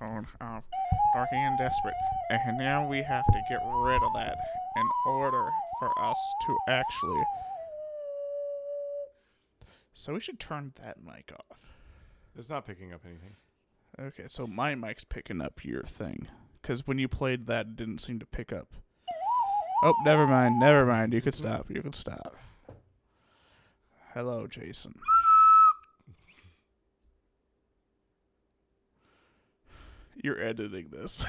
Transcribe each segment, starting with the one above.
episode of um, Dorky and Desperate, and now we have to get rid of that in order for us to actually. So we should turn that mic off. It's not picking up anything. Okay, so my mic's picking up your thing. Because when you played that, it didn't seem to pick up. Oh, never mind, never mind. You could mm-hmm. stop. You could stop. Hello, Jason. You're editing this.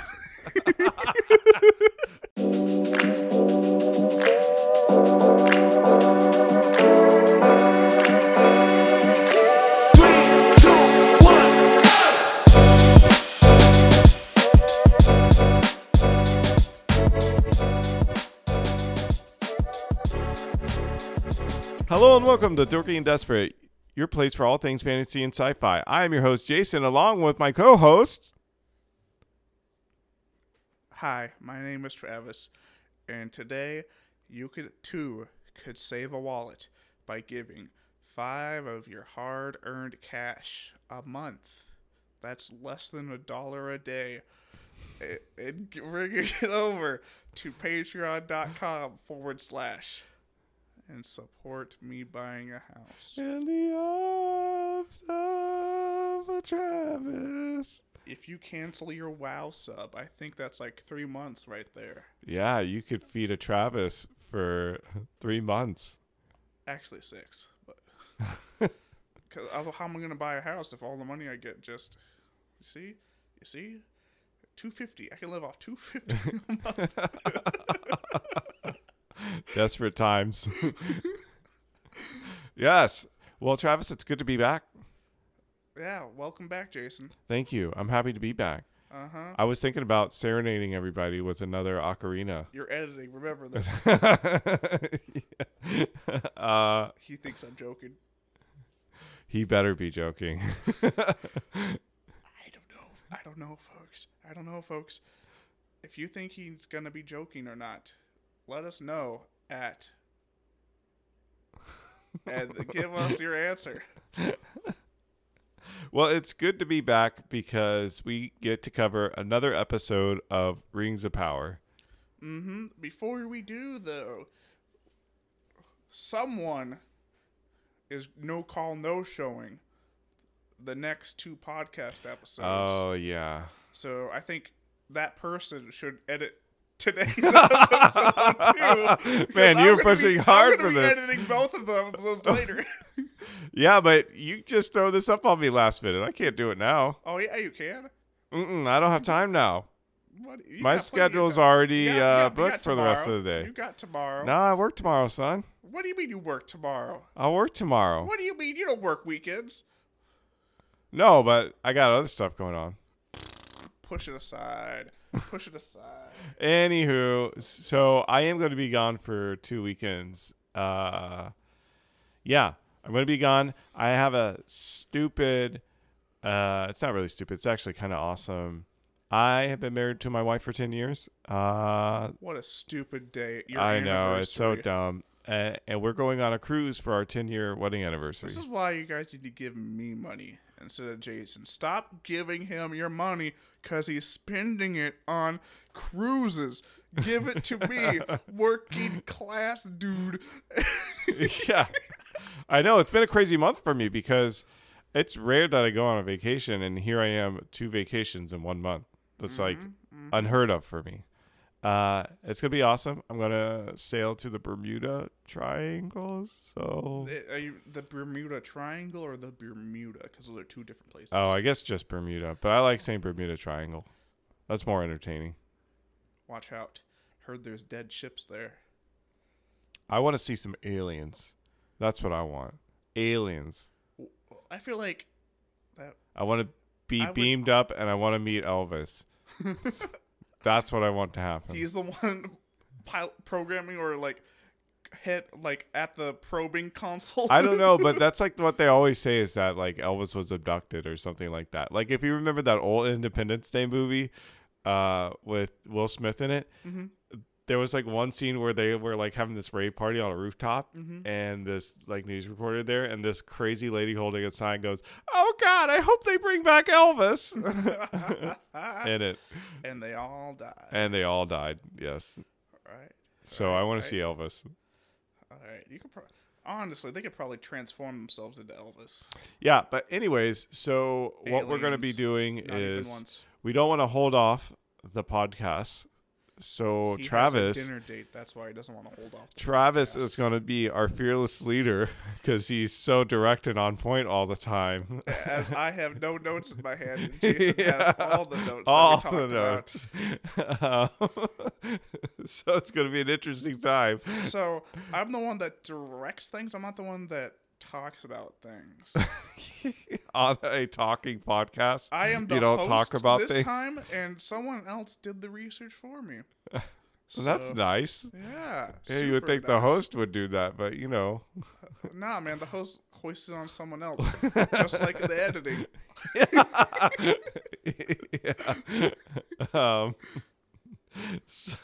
Hello and welcome to Dorky and Desperate, your place for all things fantasy and sci-fi. I am your host Jason, along with my co-host. Hi, my name is Travis, and today you could too could save a wallet by giving five of your hard-earned cash a month. That's less than a dollar a day. And- bringing it over to patreon.com forward slash and support me buying a house. In the arms of a Travis. If you cancel your WoW sub, I think that's like three months right there. Yeah, you could feed a Travis for three months. Actually, six. But because how am I gonna buy a house if all the money I get just you see, you see, two fifty. I can live off two fifty. Desperate times. yes. Well, Travis, it's good to be back. Yeah. Welcome back, Jason. Thank you. I'm happy to be back. Uh huh. I was thinking about serenading everybody with another ocarina. You're editing. Remember this. uh, he thinks I'm joking. he better be joking. I don't know. I don't know, folks. I don't know, folks. If you think he's gonna be joking or not, let us know at and give us your answer. Well, it's good to be back because we get to cover another episode of Rings of Power. Mm-hmm. Before we do, though, someone is no call, no showing the next two podcast episodes. Oh yeah. So I think that person should edit today's episode too. Man, you're pushing be, hard I'm for be this. editing both of them those later. Yeah, but you just throw this up on me last minute. I can't do it now. oh yeah, you can. Mm-mm, I don't have time now. What, My got plenty of schedule's already got- uh, got- booked for the rest of the day. You got tomorrow. No, I work tomorrow, son. What do you mean you work tomorrow? I'll work tomorrow. What do you mean you don't work weekends? No, but I got other stuff going on. Push it aside. Push it aside. Anywho, so I am going to be gone for two weekends. Uh, yeah, I'm going to be gone. I have a stupid. Uh, it's not really stupid. It's actually kind of awesome. I have been married to my wife for ten years. Uh, What a stupid day. Your I know it's so dumb. Uh, and we're going on a cruise for our ten year wedding anniversary. This is why you guys need to give me money instead of Jason. Stop giving him your money because he's spending it on cruises. Give it to me, working class dude. yeah. I know it's been a crazy month for me because it's rare that I go on a vacation and here I am two vacations in one month. That's like unheard of for me. Uh, it's gonna be awesome. I'm gonna sail to the Bermuda Triangle. So, Are you the Bermuda Triangle or the Bermuda? Because those are two different places. oh, I guess just Bermuda, but I like saying Bermuda Triangle. That's more entertaining. Watch out. Heard there's dead ships there. I want to see some aliens. That's what I want. Aliens. I feel like that. I want to be I would- beamed up and I want to meet Elvis. That's what I want to happen. He's the one pilot programming or like hit like at the probing console. I don't know, but that's like what they always say is that like Elvis was abducted or something like that. Like if you remember that old Independence Day movie uh, with Will Smith in it, Mhm. There was like one scene where they were like having this rave party on a rooftop, Mm-hmm. and this like news reporter there, and this crazy lady holding a sign goes, "Oh God, I hope they bring back Elvis." in it, and they all died. and they all died. Yes. All right. So I want right. to see Elvis. All right. You could pro- honestly, they could probably transform themselves into Elvis. Yeah, but anyways, so what we're going to be doing is we don't want to hold off the podcast. So He Travis, dinner date. That's why he doesn't want to hold off. Travis podcast. is going to be our fearless leader because he's so direct and on point all the time. As I have no notes in my hand, and Jason Yeah. has all the notes. all that we the notes. Um, so it's going to be an interesting time. So I'm the one that directs things. I'm not the one that talks about things. on a talking podcast. I am the you don't host talk about this things. time, and someone else did the research for me. So that's nice. Yeah. Yeah, you would think the host would do that, but you know. Nah, man, the host hoisted on someone else, just like the editing. yeah. Um, so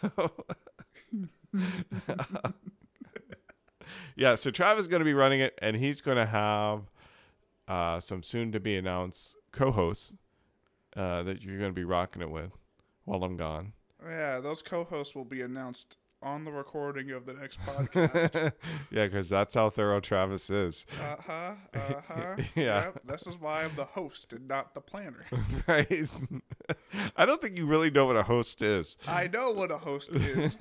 yeah, so Travis is going to be running it, and he's going to have uh, some soon to be announced co-hosts uh, that you're going to be rocking it with while I'm gone. Yeah, those co-hosts will be announced on the recording of the next podcast. yeah, because that's how thorough Travis is. uh huh. Uh huh. Yeah. Yep, this is why I'm the host and not the planner. right? I don't think you really know what a host is. I know what a host is.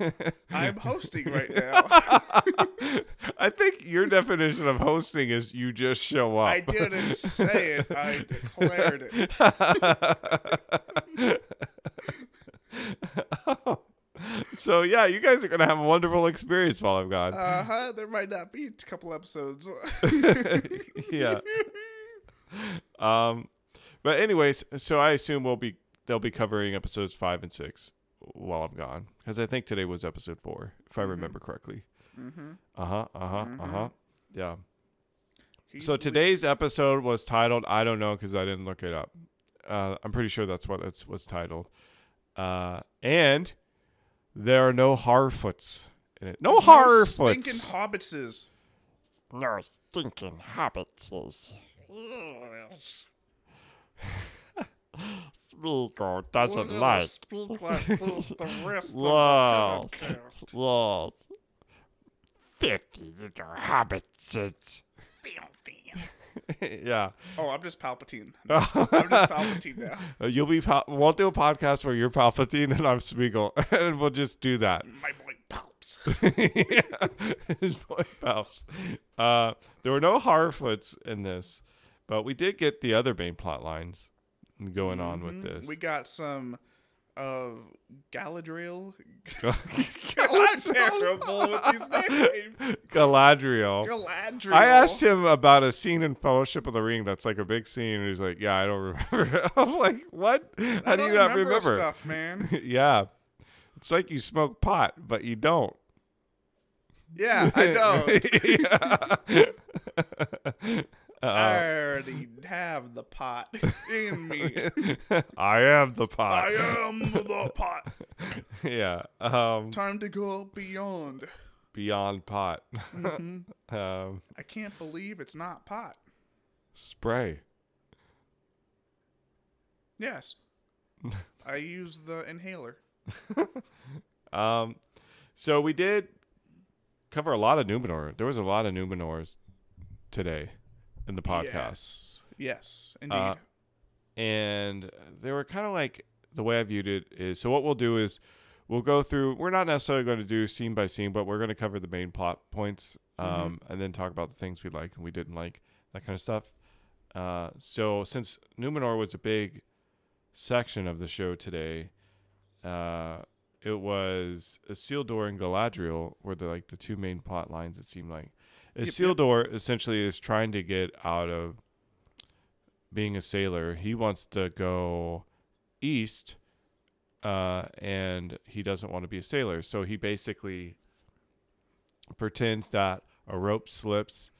I'm hosting right now. I think your definition of hosting is you just show up. I didn't say it. I declared it. So yeah, you guys are gonna have a wonderful experience while I'm gone. Uh huh. There might not be a couple episodes. yeah. Um, but anyways, so I assume we'll be they'll be covering episodes five and six while I'm gone because I think today was episode four if I remember correctly. mm-hmm. Uh huh. Uh huh. Uh huh. Yeah. He's So today's episode was titled I don't know because I didn't look it up. Uh, I'm pretty sure that's what it was titled. Uh, and there are no Harfoots in it. No There's no Harfoots. Stinking hobbitses. No stinking hobbits. Smeagol doesn't We're like. speak like this the rest of the podcast. Yes. Filthy little hobbits. yeah. Oh, I'm just Palpatine. I'm just Palpatine now. You'll be. Pal- we'll do a podcast where you're Palpatine and I'm Smeagol, and we'll just do that. My boy Palps. His boy pals. Uh, there were no Harfoots in this, but we did get the other main plot lines going on with Mhm. this. We got some of Galadriel. Galadriel. I'm terrible with these names. Galadriel. Galadriel. I asked him about a scene in Fellowship of the Ring that's like a big scene, and he's like, "Yeah, I don't remember." I was like, "What? How I do you don't not remember remember?" stuff, man. yeah, it's like you smoke pot, but you don't. Yeah, I don't. Uh, I already have the pot in me. I am the pot. I am the pot. yeah. Um, Time to go beyond. beyond pot. Mhm. um, I can't believe it's not pot. spray. Yes. I use the inhaler. Um, so we did cover a lot of Numenor. There was a lot of Numenors today in the podcast. Yes. Yes, indeed. Uh, and they were kind of like the way I viewed it is so what we'll do is we'll go through we're not necessarily going to do scene by scene but we're going to cover the main plot points um, and then talk about the things we like and we didn't like that kind of stuff uh, so since Numenor was a big section of the show today uh, it was Isildur and Galadriel were the like the two main plot lines it seemed like. Isildur essentially is trying to get out of being a sailor, he wants to go east, uh, and he doesn't want to be a sailor. So he basically pretends that a rope slips,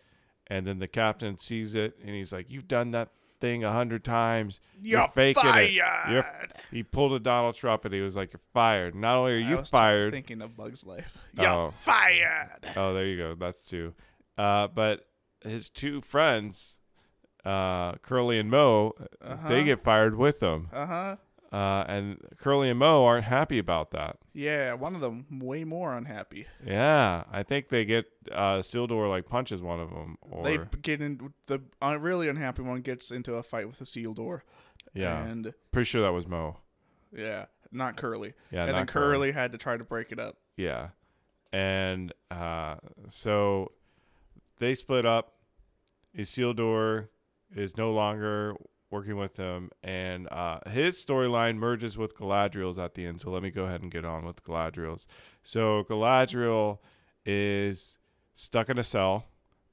and then the captain sees it, and he's like, "You've done that thing a hundred times. You're, faking fired. it. You're he pulled a Donald Trump and he was like, "You're fired." Not only are I you was fired, Thinking of Bug's Life. You're Oh. fired. oh, there you go. That's two. Uh, but his two friends, uh, Curly and Mo, Uh-huh. they get fired with them. Uh huh. Uh, and Curly and Mo aren't happy about that. Yeah, one of them way more unhappy. Yeah, I think they get uh, Sildor like punches one of them, or They get in the uh, really unhappy one gets into a fight with the seal door. yeah, And pretty sure that was Mo. yeah, not Curly. Yeah, and then Curly. Curly had to try to break it up. Yeah. And uh, so they split up. Isildur is no longer working with them, and uh, his storyline merges with Galadriel's at the end. So let me go ahead and get on with Galadriel's. So Galadriel is stuck in a cell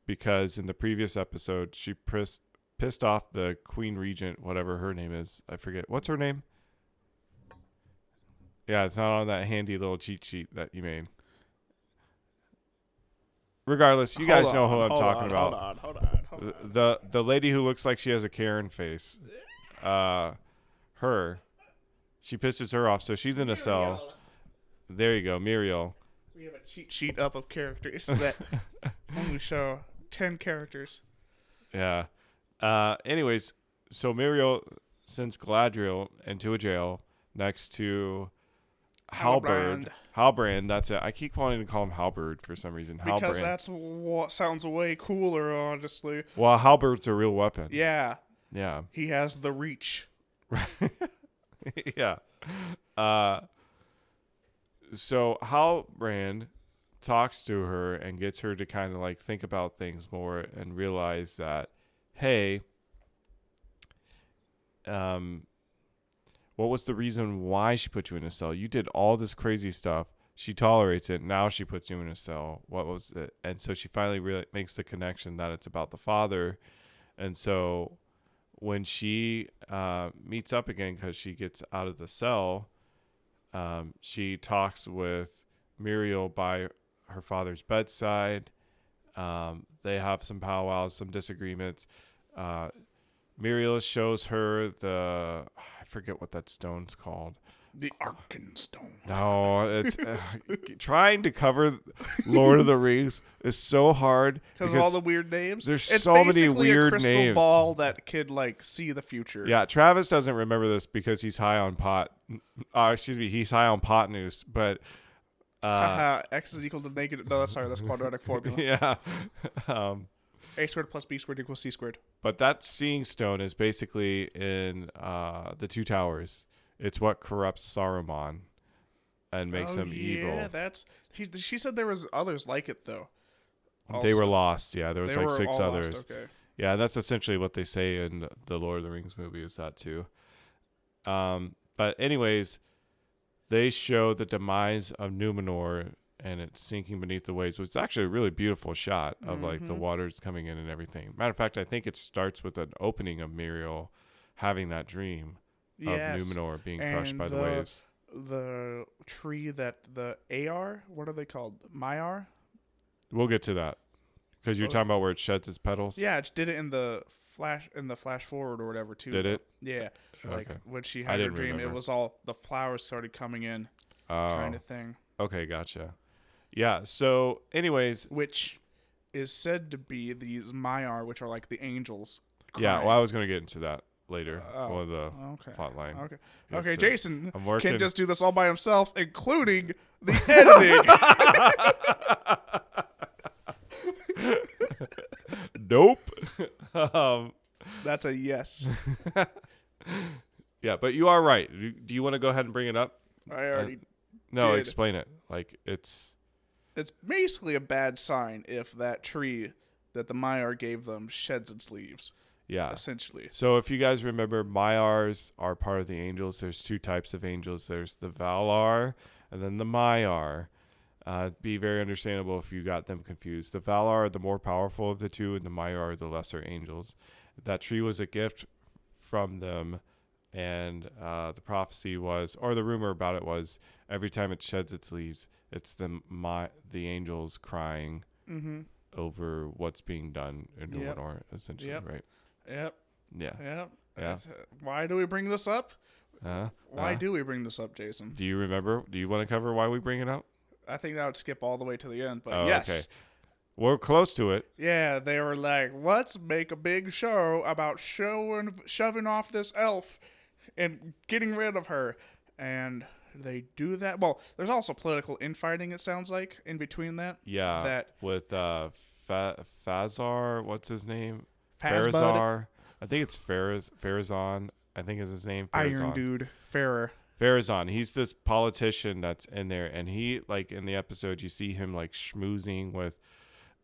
because in the previous episode she pissed pissed off the Queen Regent, whatever her name is. I forget what's her name. Yeah, it's not on that handy little cheat sheet that you made. Regardless, you guys Hold know on, who I'm talking on, about. Hold on, hold on, hold The, on. the the lady who looks like she has a Karen face. Uh her. She pisses her off, so she's in a cell. There you go, Muriel. We have a cheat sheet up of characters that only show ten characters. Yeah. Uh anyways, so Muriel sends Galadriel into a jail next to Halberd. Halbrand. Halbrand, that's it. I keep wanting to call him Halberd for some reason. Because Halbrand. that's what sounds way cooler, honestly. well, Halberd's a real weapon. Yeah, Yeah. he has the reach. yeah. Uh, so Halbrand talks to her and gets her to kind of like think about things more and realize that, hey, um, what was the reason why she put you in a cell? You did all this crazy stuff. She tolerates it. Now she puts you in a cell. What was it? And so she finally makes the connection that it's about the father. And so when she uh, meets up again because she gets out of the cell, um, she talks with Muriel by her father's bedside. Um, they have some powwows, some disagreements. Uh, Muriel shows her the forget what that stone's called. The Arkenstone. No, it's uh, trying to cover Lord of the Rings is so hard Because of all the weird names. there's it's so many weird a crystal names. ball that could like see the future. Yeah, Travis doesn't remember this because he's high on pot. Uh, excuse me, he's high on pot news. But uh, X is equal to negative. No, sorry, that's quadratic formula. yeah, um, A squared plus B squared equals C squared. but that seeing stone is basically in uh, the two towers. It's what corrupts Saruman and makes oh, him yeah, evil. Yeah, that's. She, she said there was others like it though. They were lost. Yeah, there was They like six others. Lost. Okay. Yeah, that's essentially what they say in the Lord of the Rings movie is that too. Um, but anyways, they show the demise of Numenor and it's sinking beneath the waves, which is actually a really beautiful shot of like the Mhm. waters coming in and everything. Matter of fact, I think it starts with an opening of Muriel having that dream Yes. of Numenor being crushed by the, the- waves. The tree that the AR, what are they called? Maiar? We'll get to that because you're Oh. talking about where it sheds its petals. Yeah, it did it in the flash in the flash forward or whatever too. Did it? Yeah, like Okay. when she had her dream, remember. it was all the flowers started coming in, Oh, kind of thing, okay, gotcha. Yeah. So, anyways, which is said to be these Maiar, which are like the angels. Yeah, well, I was going to get into that later. Oh, One of the okay. plot line. Okay. Yes, okay, sir. Jason I'm working. can just do this all by himself, including the editing. Nope. um, That's a yes. yeah, but you are right. Do, do you want to go ahead and bring it up? I already. No, Did. explain it. Like it's It's basically a bad sign if that tree that the Maiar gave them sheds its leaves. yeah. Essentially. So if you guys remember, Maiars are part of the angels. There's two types of angels. There's the Valar and then the Maiar. Uh, be very understandable if you got them confused. The Valar are the more powerful of the two, and the Maiar are the lesser angels. That tree was a gift from them, and uh, the prophecy was, or the rumor about it was, every time it sheds its leaves, it's the my the angels crying Mm-hmm. over what's being done in Yep. Numenor, essentially, Yep. right? Yep. Yeah. Yep. Yeah. Uh, Why do we bring this up? Uh, Why uh, do we bring this up, Jason? do you remember? Do you want to cover why we bring it up? I think that would skip all the way to the end, but Oh, yes. okay. We're close to it. Yeah, they were like, let's make a big show about showing, shoving off this elf and getting rid of her. And they do that. Well, there's also political infighting, it sounds like, in between that. Yeah. That- with uh, Fa- Fazar. What's his name? Fazbud? Farazar. I think it's Faraz Pharazôn. I think is his name. Iron Dude, Farrer. Pharazôn. He's this politician that's in there, and he like in the episode you see him like schmoozing with.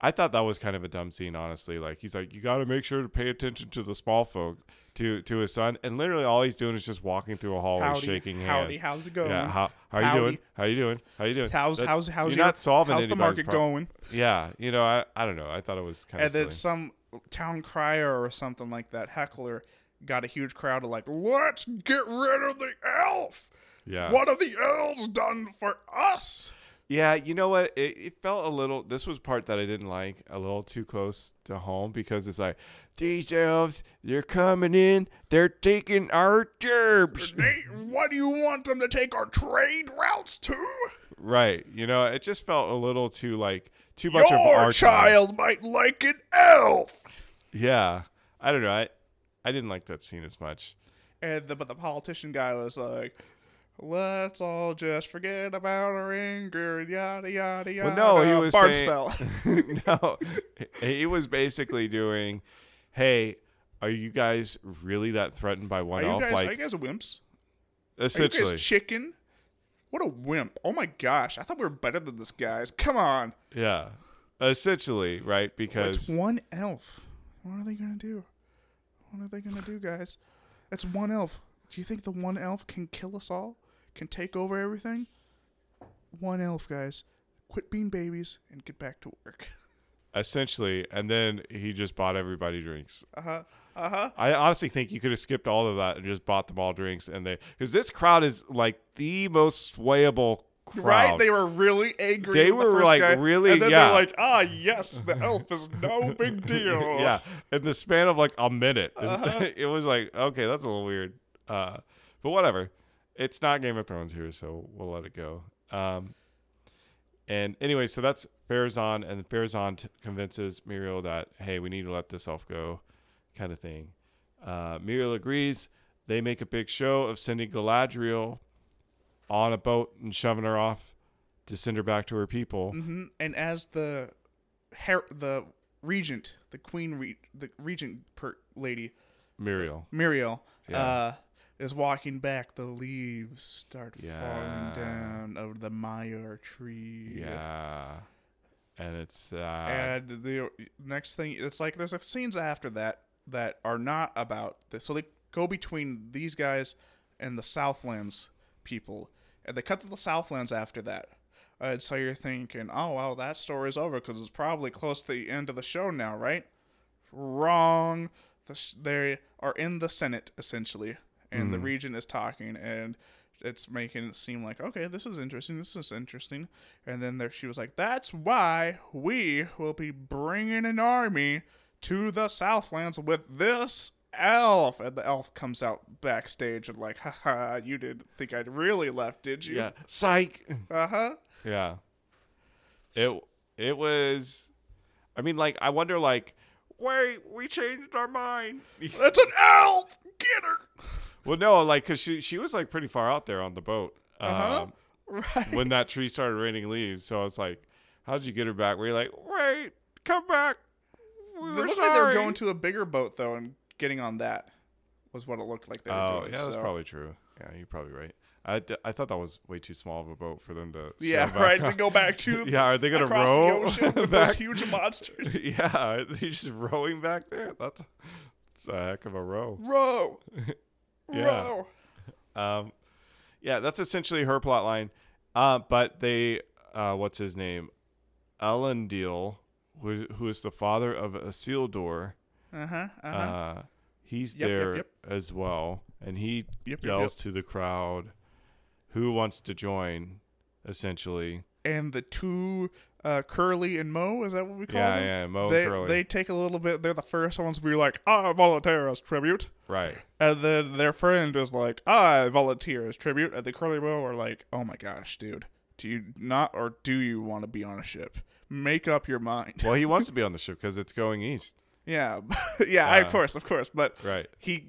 I thought that was kind of a dumb scene, honestly. Like he's like, you got to make sure to pay attention to the small folk, to to his son, and literally all he's doing is just walking through a hallway, Howdy, shaking hands. howdy, how's it going? Yeah, how how you doing? How are you doing? How are you doing? How's That's- how's how's you're your, not solving how's the market prob- going? Yeah, you know, I I don't know. I thought it was kind of And then some town crier or something like that heckler got a huge crowd of like, let's get rid of the elf. yeah, What have the elves done for us? Yeah, you know what? It, it felt a little. This was part that I didn't like. A little too close to home because it's like these elves, they're coming in, they're taking our jobs. They, what do you want them to take our trade routes to? Right. You know, it just felt a little too like too much of Your our time. child might like an elf. Yeah. I don't know. I I didn't like that scene as much. And the, but the politician guy was like, let's all just forget about our anger, yada, yada, yada. Well, no, he was Bard saying, spell. no, he was basically doing, "Hey, are you guys really that threatened by one Are you, elf? guys, are you guys wimps? Are you essentially, guys chicken? What a wimp. Oh my gosh. I thought we were better than this, guys. Come on. yeah, essentially, right? Because It's one elf. What are they going to do? What are they going to do, guys? It's one elf. Do you think the one elf can kill us all? Can take over everything? One elf, guys. Quit being babies and get back to work. essentially, and then he just bought everybody drinks. Uh huh. Uh huh. I honestly think you could have skipped all of that and just bought them all drinks, and they because this crowd is like the most swayable crowd. Right? They were really angry. They the were, first like, guy, really- And then yeah. they're like, ah, yes, the elf is no big deal. yeah, in the span of like a minute, Uh-huh. it was like okay, that's a little weird. Uh, but whatever, it's not Game of Thrones here, so we'll let it go. Um, and anyway, so that's Pharazôn, and Pharazôn t- convinces Muriel that hey, we need to let this elf go, kind of thing. Uh, Muriel agrees. They make a big show of sending Galadriel on a boat and shoving her off to send her back to her people. hmm And as the her- the regent, the queen, re- the regent per- lady, Muriel. Muriel, Yeah. uh, is walking back. The leaves start Yeah. falling down of the Maiar tree. Yeah. And it's uh And the next thing, it's like there's a scenes after that that are not about this. So they go between these guys and the Southlands people, and they cut to the Southlands after that. And so you're thinking, oh well, that story's over because it's probably close to the end of the show now, right? Wrong. The sh- they are in the Senate essentially, and the region is talking, and it's making it seem like okay, this is interesting. This is interesting. And then there, she was like, "That's why we will be bringing an army to the Southlands with this elf." And the elf comes out backstage and like, "Haha, you didn't think I'd really left, did you?" yeah, psych. Uh huh. Yeah. It it was I mean like I wonder like wait, we changed our mind. That's an elf. Get her. Well no, like cuz she she was like pretty far out there on the boat. Uh-huh. Um, Right. when that tree started raining leaves. So I was like, how'd you get her back? Were you like, wait, come back? We It were looked like they were going to a bigger boat though, and getting on that was what it looked like they were Oh, doing. yeah, that's probably true. Yeah, you're probably right. I, d- I thought that was way too small of a boat for them to. Yeah, right. To go back to yeah, are they gonna across row the ocean with those back? huge monsters. yeah, are they're just rowing back there. That's, that's a heck of a row. Row, Yeah. Um, yeah, that's essentially her plot line. Uh, but they, uh, what's his name? Elendil, who, who is the father of Isildur, Uh-huh. Uh-huh. uh, he's Yep, yep, there yep. as well. And he Yep, yep, yells to the crowd who wants to join, essentially. and the two uh, Curly and Mo. Is that what we call Yeah, them? yeah, yeah, Mo and they Curly. they take a little bit. They're the first ones to be like, "I volunteer as tribute," right. and then their friend is like, "I volunteer as tribute," and the Curly Mo are like, "Oh my gosh, dude, do you not or do you want to be on a ship? Make up your mind." Well, he wants to be on the ship because it's going east. yeah, yeah, i of Uh, course, of course, but Right. he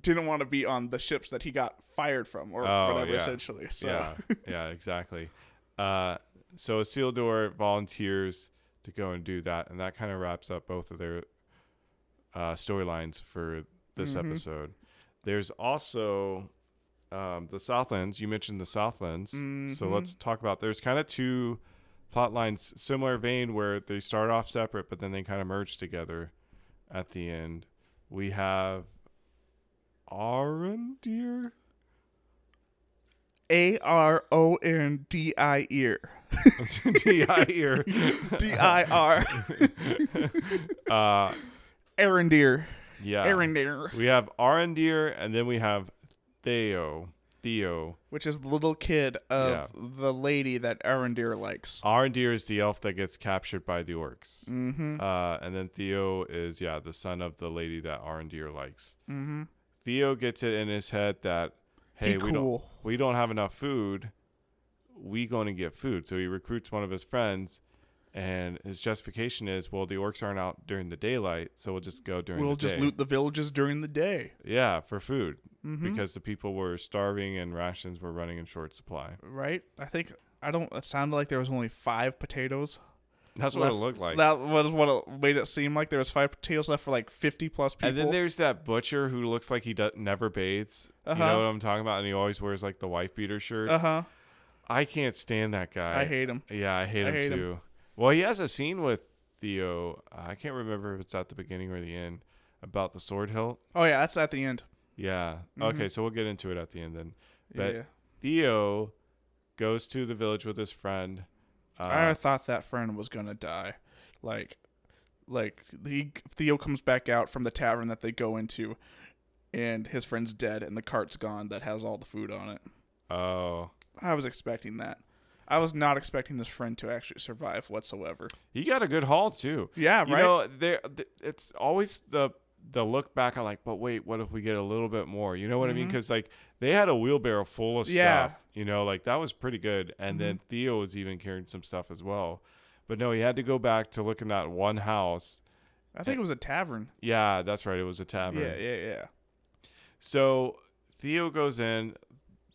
didn't want to be on the ships that he got fired from or Oh, whatever, yeah. essentially. So. Yeah. yeah. Exactly. Uh, so Isildur volunteers to go and do that, and that kind of wraps up both of their uh, storylines for this Mhm. episode. There's also um, the Southlands. You mentioned the Southlands, so Mhm. let's talk about. There's kind of two plot lines, similar vein, where they start off separate, but then they kind of merge together at the end. We have Arondir. A R O N D I ear. D I ear. D I R. Uh, Arondir. yeah. Arondir. We have Arondir, and then we have Theo. Theo. Which is the little kid of Yeah. the lady that Arondir likes. Arondir is the elf that gets captured by the orcs. Mm-hmm. Uh, and then Theo is yeah the son of the lady that Arondir likes. Mm-hmm. Theo gets it in his head that hey we don't we don't have enough food. We going to get food. So he recruits one of his friends, and his justification is well the orcs aren't out during the daylight, so we'll just go during the day. We'll just day. loot the villages during the day. Yeah, for food Mm-hmm. because the people were starving and rations were running in short supply. right? I think I don't. It sounded like there was only five potatoes. That's what it looked like. that was what it made it seem like. There was five potatoes left for like fifty plus people. and then there's that butcher who looks like he never bathes. You Uh-huh. know what I'm talking about? And he always wears like the wife beater shirt. uh huh. I can't stand that guy. I hate him. Yeah, I hate I him hate him. too. Well, he has a scene with Theo. I can't remember if it's at the beginning or the end about the sword hilt. Oh yeah, that's at the end. Yeah. Okay, so we'll get into it at the end then. But Mm-hmm. yeah. Theo goes to the village with his friend. I Uh, thought that friend was gonna die. Like, like he Theo comes back out from the tavern that they go into, and his friend's dead, and the cart's gone that has all the food on it. oh, I was expecting that. I was not expecting this friend to actually survive whatsoever. he got a good haul too. Yeah, you right. know, there th- it's always the the look back. I like, but wait, what if we get a little bit more? You know what I mean? Mm-hmm. Because like they had a wheelbarrow full of Yeah. stuff. You know, like that was pretty good. And then mm-hmm. Theo was even carrying some stuff as well. But no, he had to go back to look in that one house. I think it was a tavern. Yeah, that's right. It was a tavern. Yeah, yeah, yeah. So Theo goes in.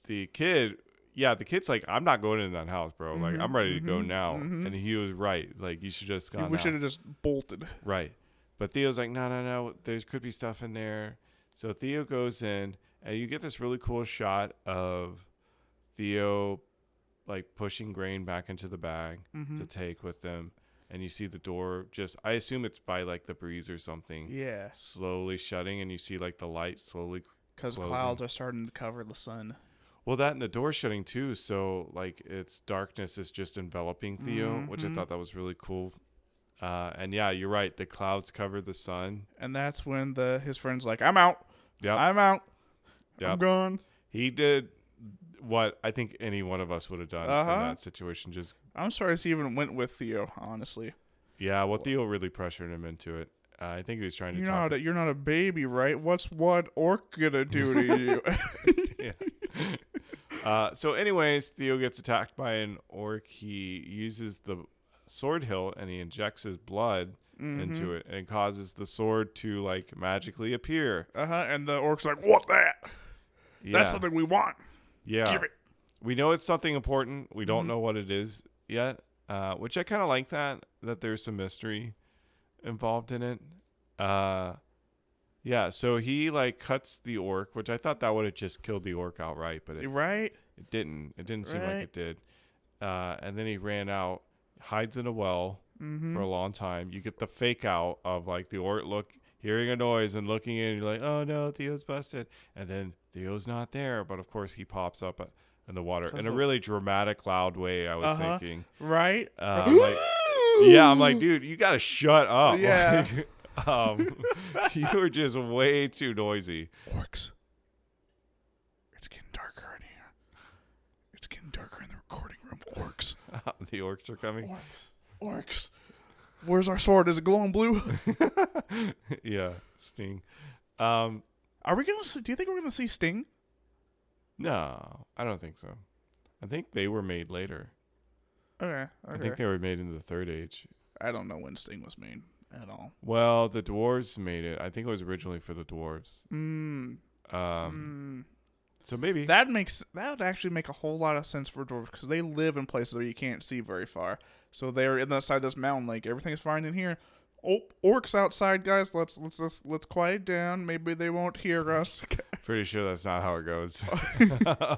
The kid, yeah, the kid's like, I'm not going in that house, bro. Like, Mhm, I'm ready to go mhm, now. mhm. And he was right. Like, you should just gone. we out. should have just bolted. Right. But Theo's like, no, no, no. There could be stuff in there. So Theo goes in, and you get this really cool shot of Theo, like pushing grain back into the bag to take with them, and you see the door just. I assume it's by like the breeze or something, Yeah, slowly shutting, and you see like the light slowly. because Closing. clouds are starting to cover the sun. Well, that and the door shutting too. So like its darkness is just enveloping Theo, which I Mhm. thought that was really cool. Uh, and yeah, you're right. The clouds cover the sun. And that's when the his friend's like, "I'm out. Yeah, I'm out. I'm gone. He did what I think any one of us would have done Uh-huh. in that situation. Just I'm surprised he even went with Theo. Honestly, yeah, well, Theo really pressured him into it. Uh, I think he was trying to you're not a, you're not a baby, right? What's one orc gonna do to you? yeah. uh, so, anyways, Theo gets attacked by an orc. He uses the sword hilt and he injects his blood Mm-hmm. into it and causes the sword to like magically appear. Uh huh. And the orc's like, "What's that? Yeah. That's something we want. yeah. Give it." We know it's something important. We don't Mhm. know what it is yet, uh, which I kind of like that that there's some mystery involved in it. Uh, yeah, so he like cuts the orc, which I thought that would have just killed the orc outright, but it, Right? it didn't. It didn't seem like Right. it did. Uh, and then he ran out, hides in a well Mm-hmm. for a long time. You get the fake out of like the orc look hearing a noise and looking in. You're like, oh no, Theo's busted, and then Theo's not there, but of course he pops up uh, in the water in a really dramatic, loud way. I was Uh-huh. thinking, Right? uh, like, yeah, I'm like, dude, you gotta shut up. Yeah. Like, um, you were just way too noisy. Orcs. It's getting darker in here. It's getting darker in the recording room. Orcs. the orcs are coming. Orcs. Orcs. Where's our sword? Is it glowing blue? yeah, Sting. Um, Are we gonna? See, do you think we're gonna see Sting? no, I don't think so. I think they were made later. Okay. okay. I think they were made in the Third Age. I don't know when Sting was made at all. Well, the dwarves made it. I think it was originally for the dwarves. Mm, Um, mm. so maybe That makes that would actually make a whole lot of sense for dwarves because they live in places where you can't see very far. So they're in the side of this mountain lake. Everything's fine in here. Oh, orcs outside, guys. Let's let's let's let's quiet down. Maybe they won't hear us. Pretty sure that's not how it goes.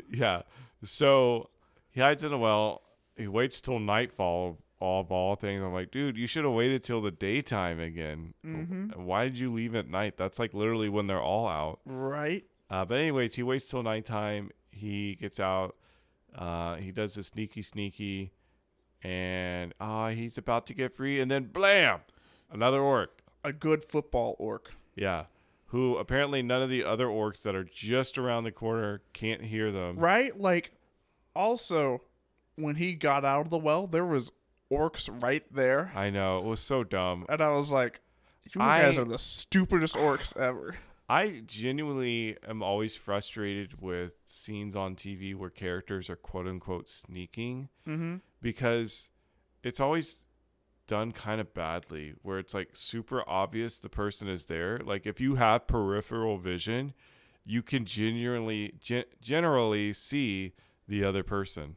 yeah. So he hides in a well. He waits till nightfall. All of all things, I'm like, dude, you should have waited till the daytime again. Mhm. Why did you leave at night? That's like literally when they're all out. right. Uh, but anyways, he waits till nighttime. He gets out. Uh, he does the sneaky, sneaky, and uh, he's about to get free, and then blam, another orc. A good football orc. Yeah. Who apparently none of the other orcs that are just around the corner can't hear them. Right. Like, also, when he got out of the well, there was orcs right there, I know. It was so dumb. and I was like, "You guys are the stupidest orcs ever." I genuinely am always frustrated with scenes on TV where characters are quote unquote sneaking Mm-hmm. because it's always done kind of badly where it's like super obvious the person is there. Like if you have peripheral vision, you can genuinely gen- generally see the other person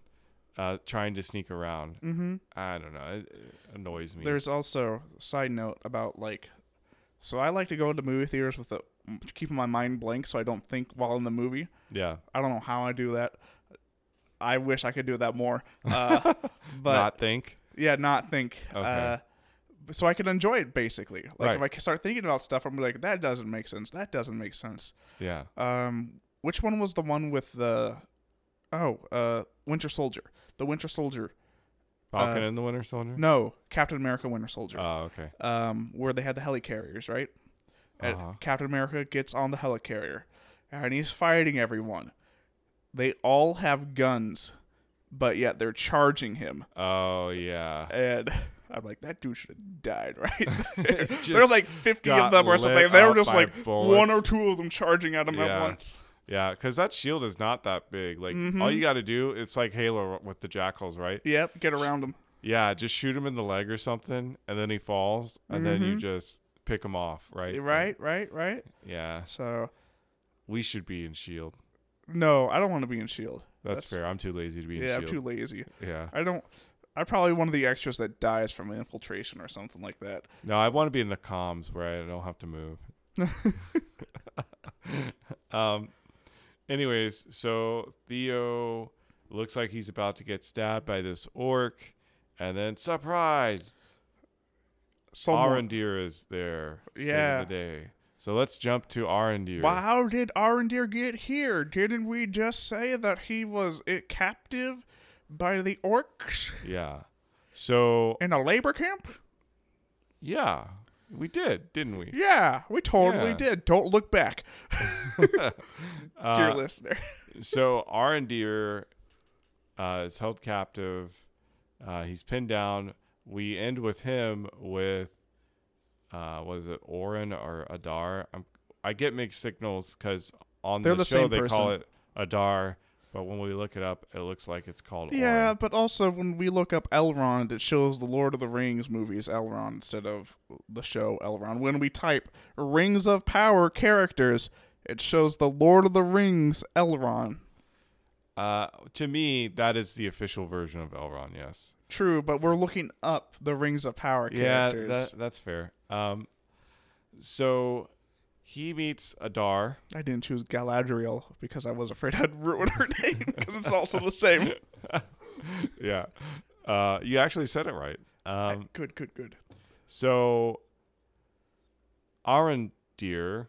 uh, trying to sneak around. Mm-hmm. I don't know. It, it annoys me. There's also a side note about like, so I like to go into movie theaters with the keeping my mind blank so I don't think while in the movie. yeah. I don't know how I do that. I wish I could do that more. Uh, but Not think. yeah, not think. Okay. Uh, so I can enjoy it basically. Like Right. if I start thinking about stuff, I'm like, that doesn't make sense. That doesn't make sense. Yeah. Um, which one was the one with the? Oh, uh, Winter Soldier. The Winter Soldier. Falcon Uh, and the Winter Soldier. No, Captain America: Winter Soldier. Oh, okay. um, where they had the helicarriers, right? And Uh-huh. Captain America gets on the helicarrier, and he's fighting everyone. They all have guns, but yet they're charging him, Oh yeah. and I'm like, that dude should have died, right? there Just like 50 of them or something. They were just like bullets. one or two of them charging at him Yeah. at once. Yeah, because that shield is not that big. Like Mhm. all you got to do, it's like Halo with the jackals, right? Yep, get around him. Yeah, just shoot him in the leg or something, and then he falls, and then you Mhm. just pick him off, right? Right, right, right. Yeah, So we should be in Shield. no, I don't want to be in Shield. That's, fair. I'm too lazy to be in shield. Yeah, I'm too lazy. yeah. I don't. I'm probably one of the extras that dies from infiltration or something like that. No, I want to be in the comms where I don't have to move. um. Anyways, so Theo looks like he's about to get stabbed by this orc, and then surprise, Someone, Arondir is there. Yeah. the day. So let's jump to Arondir. Well, how did Arondir get here? Didn't we just say that he was uh, captive by the orcs Yeah. So in a labor camp? yeah, we did, didn't we? Yeah, we totally Yeah. did. Don't look back, dear Uh, listener. so Arondir uh, is held captive. Uh, he's pinned down. We end with him with uh, what is it, Orin or Adar? I'm, I get mixed signals because on They're the, the show they call it Adar, but when we look it up, it looks like it's called Yeah, but also when we look up Elrond, it shows the Lord of the Rings movies Elrond instead of the show Elrond. When we type Rings of Power characters, it shows the Lord of the Rings Elrond. Uh, to me, that is the official version of Elrond. Yes. True, but we're looking up the Rings of Power Yeah, characters. that, that's fair. Um, so he meets Adar. I didn't choose Galadriel because I was afraid I'd ruin her name because it's also the same. yeah. Uh, you actually said it right. Um, good, good, good. so Arondir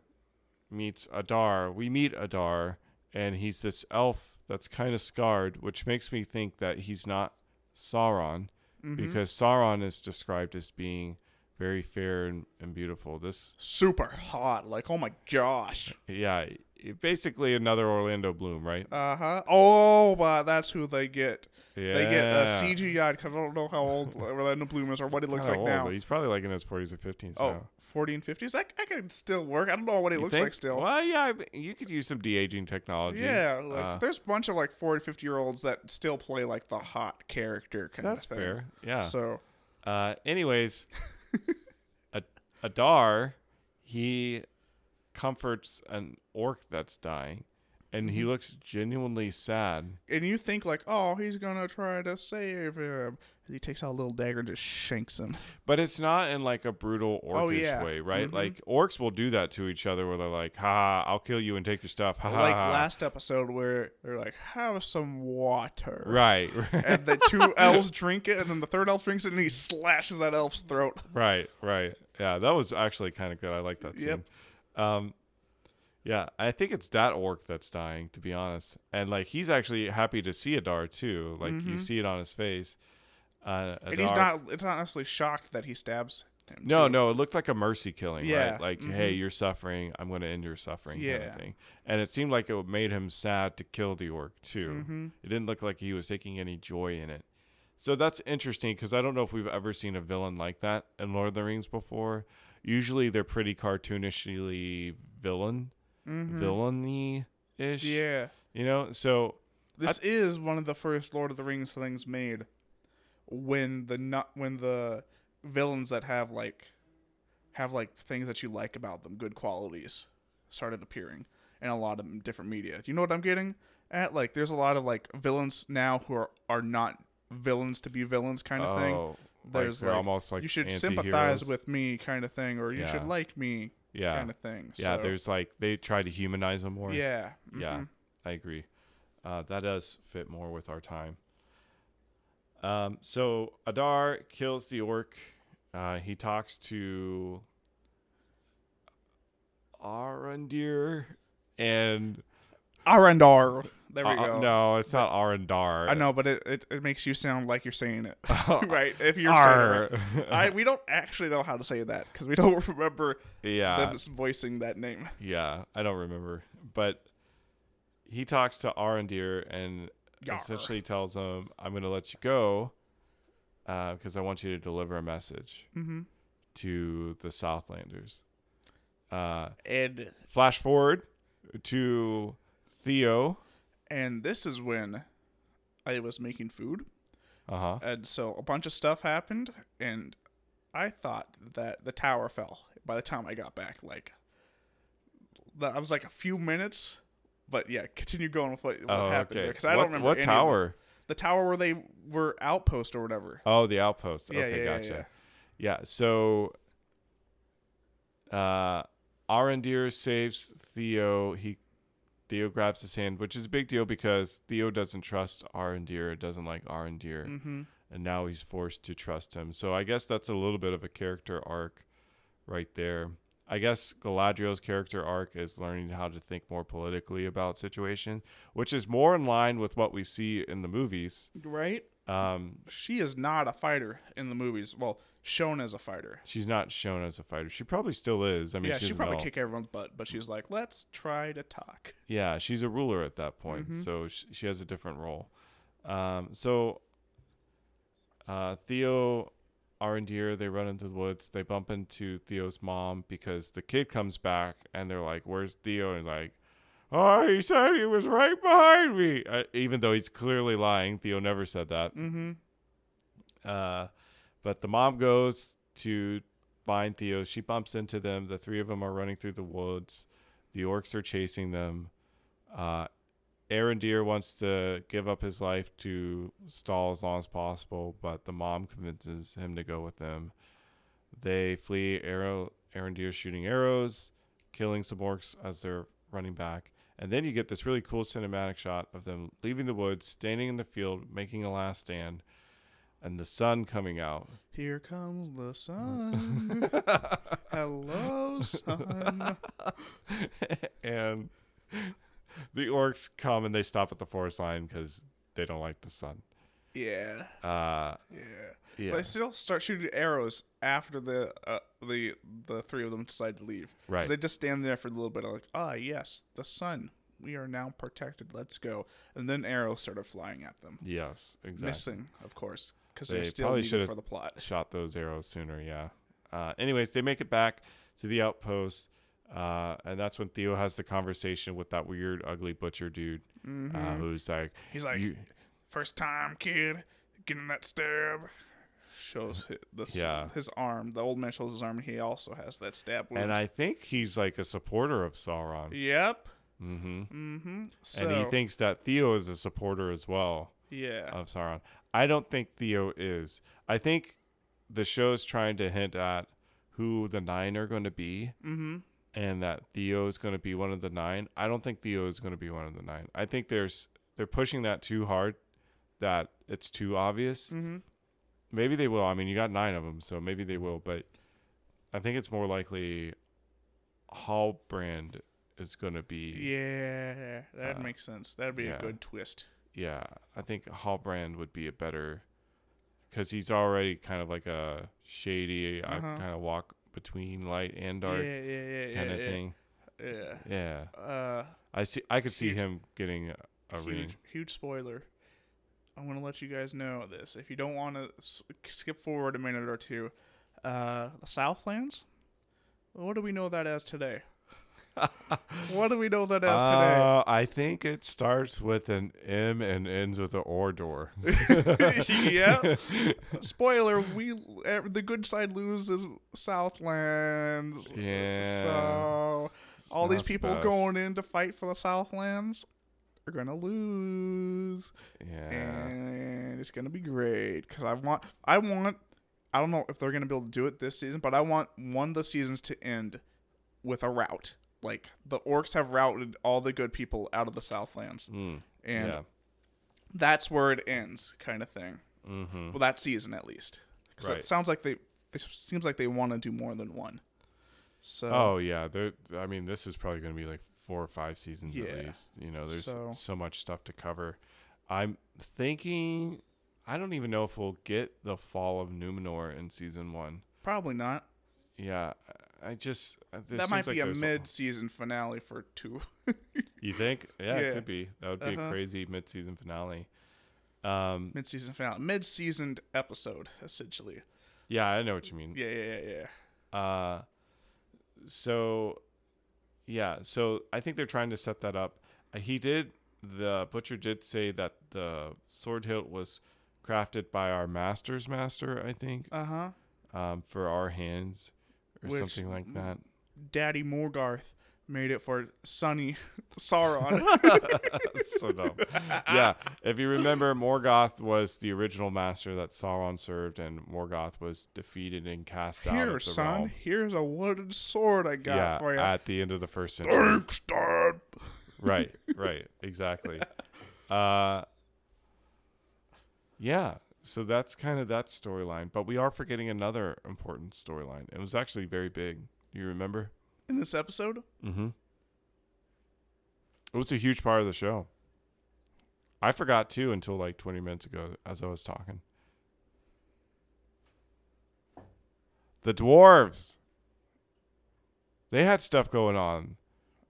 meets Adar. We meet Adar, and he's this elf that's kind of scarred, which makes me think that he's not Sauron Mhm. because Sauron is described as being very fair and, and beautiful. This, Super hot. Like, oh my gosh. yeah, i- basically another Orlando Bloom, right? Uh huh. Oh, but that's who they get. Yeah, They get uh, CGI because I don't know how old Orlando Bloom is or what he looks like old, now. but he's probably like in his 40s or 50s. Oh, now. 40 and 50s? That, that could still work. I don't know what he You looks think? like still. Well, yeah, I you could use some de aging technology. Yeah, like, Uh, there's a bunch of like 40, 50 year olds that still play like the hot character kind that's of thing. That's fair. Yeah. So, Uh, anyways, Adar, he comforts an orc that's dying, and Mm-hmm. he looks genuinely sad. and you think like, oh, he's gonna try to save him. He takes out a little dagger and just shanks him. But it's not in like a brutal orcish Oh, yeah. way, right? Mhm. Like orcs will do that to each other, where they're like, "Ha, I'll kill you and take your stuff." Ha, like ha." last episode where they're like, have some water. Right, And the two elves drink it, and then the third elf drinks it, and he slashes that elf's throat. right, right. Yeah, that was actually kind of good. I like that scene. Yep. Um, yeah, I think it's that orc that's dying, to be honest. And like he's actually happy to see Adar too. Like you Mhm. see it on his face. Uh, And he's not. It's not necessarily shocked that he stabs him. No, too. no, it looked like a mercy killing, Yeah, right? Like, mhm. hey, you're suffering. I'm going to end your suffering, kind Yeah. of thing. And it seemed like it made him sad to kill the orc too. Mhm. It didn't look like he was taking any joy in it. So that's interesting because I don't know if we've ever seen a villain like that in Lord of the Rings before. Usually they're pretty cartoonishly villain, Mhm. villainy ish. Yeah. You know, so This is one of the first Lord of the Rings things made when the not when the villains that have like have like things that you like about them, good qualities, started appearing in a lot of different media. Do you know what I'm getting at? Like, there's a lot of like villains now who are are not villains to be villains kind of thing. oh, There's like, they're like, almost like you should anti-heroes. sympathize with me kind of thing, or you Yeah. should like me yeah, kind of thing. yeah. So, There's like they try to humanize them more. yeah, Yeah, mhm. I agree. Uh, that does fit more with our time. Um, so Adar kills the orc. Uh, he talks to Arondir and Arendar. There we Uh, go. no, it's not Arandar. I know, but it, it, it makes you sound like you're saying it, right? If you're saying it, right. I we don't actually know how to say that because we don't remember yeah, them voicing that name. yeah, I don't remember, but he talks to Arandir and Yar. essentially tells him, "I'm going to let you go because I want you to deliver a message Mm-hmm. to the Southlanders." Uh, And flash forward to Theo. and this is when I was making food, Uh huh. and so a bunch of stuff happened, and I thought that the tower fell by the time I got back. Like, that I was like a few minutes. But yeah, continue going with what, what Oh, happened okay. there because I what, don't remember what any of it. tower. The tower where they were outpost or whatever. Oh, the outpost. Yeah, okay, yeah, yeah, gotcha. Yeah, so uh Arondir saves Theo. He Theo grabs his hand, which is a big deal because Theo doesn't trust Arondir, doesn't like Arondir, Mm-hmm. and now he's forced to trust him. So I guess that's a little bit of a character arc right there. I guess Galadriel's character arc is learning how to think more politically about situation, which is more in line with what we see in the movies. Right? Um, She is not a fighter in the movies. Well, shown as a fighter. She's not shown as a fighter. She probably still is. I mean, yeah, she's she probably elf. kick everyone's butt, but she's like, let's try to talk. Yeah, she's a ruler at that point, Mhm. so sh- she has a different role. Um, so uh, Theo, Arondir, they run into the woods. They bump into Theo's mom because the kid comes back, and they're like, "Where's Theo?" And he's like, "Oh, he said he was right behind me," uh, even though he's clearly lying. Theo never said that. Mm-hmm. Uh, but the mom goes to find Theo. She bumps into them. The three of them are running through the woods. The orcs are chasing them. Uh, Arondir wants to give up his life to stall as long as possible, but the mom convinces him to go with them. They flee. Arrow Arondir shooting arrows, killing some orcs as they're running back. And then you get this really cool cinematic shot of them leaving the woods, standing in the field, making a last stand, and the sun coming out. Here comes the sun. Hello, sun. and the orcs come and they stop at the forest line because they don't like the sun. Yeah. Uh, Yeah. yeah, But they still start shooting arrows after the uh, the the three of them decide to leave. Right. They just stand there for a little bit, like, ah, yes, the sun. We are now protected. Let's go. And then arrows started flying at them, yes, exactly. missing, of course, because They they're still needed should've for the plot. Shot those arrows sooner. Yeah. Uh, anyways, they make it back to the outpost, uh, and that's when Theo has the conversation with that weird, ugly butcher dude, uh, who's like, Mm-hmm. He's like, first time, kid, getting that stab. Shows hi- the Yeah. his arm. The old man shows his arm. and He also has that stab wound. and I think he's like a supporter of Sauron. Yep. Mm-hmm. Mm-hmm. So, and he thinks that Theo is a supporter as well yeah. of Sauron. I don't think Theo is. I think the show's trying to hint at who the nine are going to be, mm-hmm. and that Theo is going to be one of the nine. I don't think Theo is going to be one of the nine. I think there's they're pushing that too hard, that it's too obvious. Mm-hmm. Maybe they will. I mean, you got nine of them, so maybe they will. But I think it's more likely Halbrand is going to be. Yeah, that Uh, makes sense. That'd be yeah. a good twist. Yeah, I think Halbrand would be a better because he's already kind of like a shady. I Uh-huh. kind of walk between light and dark yeah, yeah, yeah, kind of thing. Yeah. Yeah, Uh, I see. I could see him getting a, a ring. huge, huge spoiler. I'm gonna let you guys know this. If you don't want to s- skip forward a minute or two, uh, the Southlands. What do we know that as today? what do we know that as today? Uh, I think it starts with an M and ends with an or door. yeah. Spoiler: We eh, the good side loses Southlands. Yeah. So all these not the people going in to fight for the Southlands are gonna lose, yeah. and it's gonna be great. Cause I want, I want, I don't know if they're gonna be able to do it this season, but I want one of the seasons to end with a rout. Like the orcs have routed all the good people out of the Southlands, Mm, and yeah. that's where it ends, kind of thing. Mm-hmm. Well, that season at least. 'Cause Right. it sounds like they. It seems like they want to do more than one. So. Oh yeah. I mean, this is probably going to be like four or five seasons Yeah. at least. You know, there's So- so. much stuff to cover. I'm thinking. I don't even know if we'll get the fall of Numenor in season one. Probably not. Yeah, I just uh, that might seems like be a mid-season finale for two. You think? Yeah, Yeah. it could be. That would be Uh-huh. a crazy mid-season finale. Um, mid-season finale, mid-seasoned episode, essentially. yeah, I know what you mean. Yeah, yeah, yeah, yeah. Uh, so, yeah, so I think they're trying to set that up. Uh, he did, the butcher did say that the sword hilt was crafted by our master's master, I think, Uh huh. um, for our hands or Which- something like that. Daddy Morgoth made it for Sonny Sauron. That's so dumb. yeah, if you remember, Morgoth was the original master that Sauron served, and Morgoth was defeated and cast out Here, son. realm. Here's a wooden sword I got yeah, for you. at the end of the first century. Thanks, Dad. right, right, exactly. Uh, yeah, so that's kind of that storyline. But we are forgetting another important storyline. It was actually very big. Do you remember? In this episode, Mm-hmm. It was a huge part of the show. I forgot too until like 20 minutes ago as I was talking. The dwarves. They had stuff going on.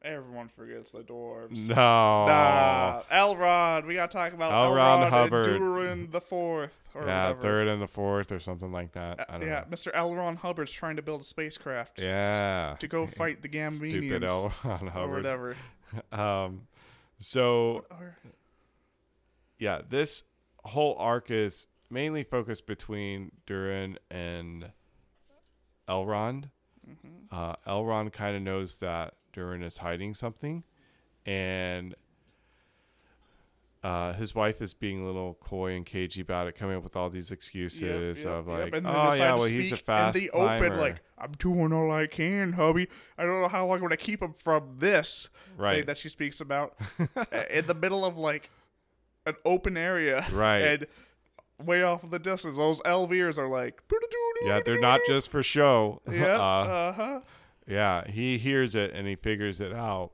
Everyone forgets the dwarves. No. Nah, Elrond. We gotta talk about Elrond Elrond, Hubbard. and Durin the Fourth, or yeah, whatever. third and the fourth or something like that. Uh, I don't yeah, know. Mr. Elrond Hubbard's trying to build a spacecraft. Yeah. To go fight the Stupid Gambinians L. or whatever. Um, so yeah, this whole arc is mainly focused between Durin and Elrond. Mm-hmm. Uh, Elrond kind of knows that Durin is hiding something, and uh, his wife is being a little coy and cagey about it, coming up with all these excuses yep, of like, then "Oh yeah, well he's a fast in the climber." open, like I'm doing all I can, hubby. I don't know how long I'm gonna keep him from this thing right, that she speaks about in the middle of like an open area, right. and way off in the distance, those Elvirs are like, yeah, they're not just for show. yeah, uh huh, Yeah, he hears it and he figures it out.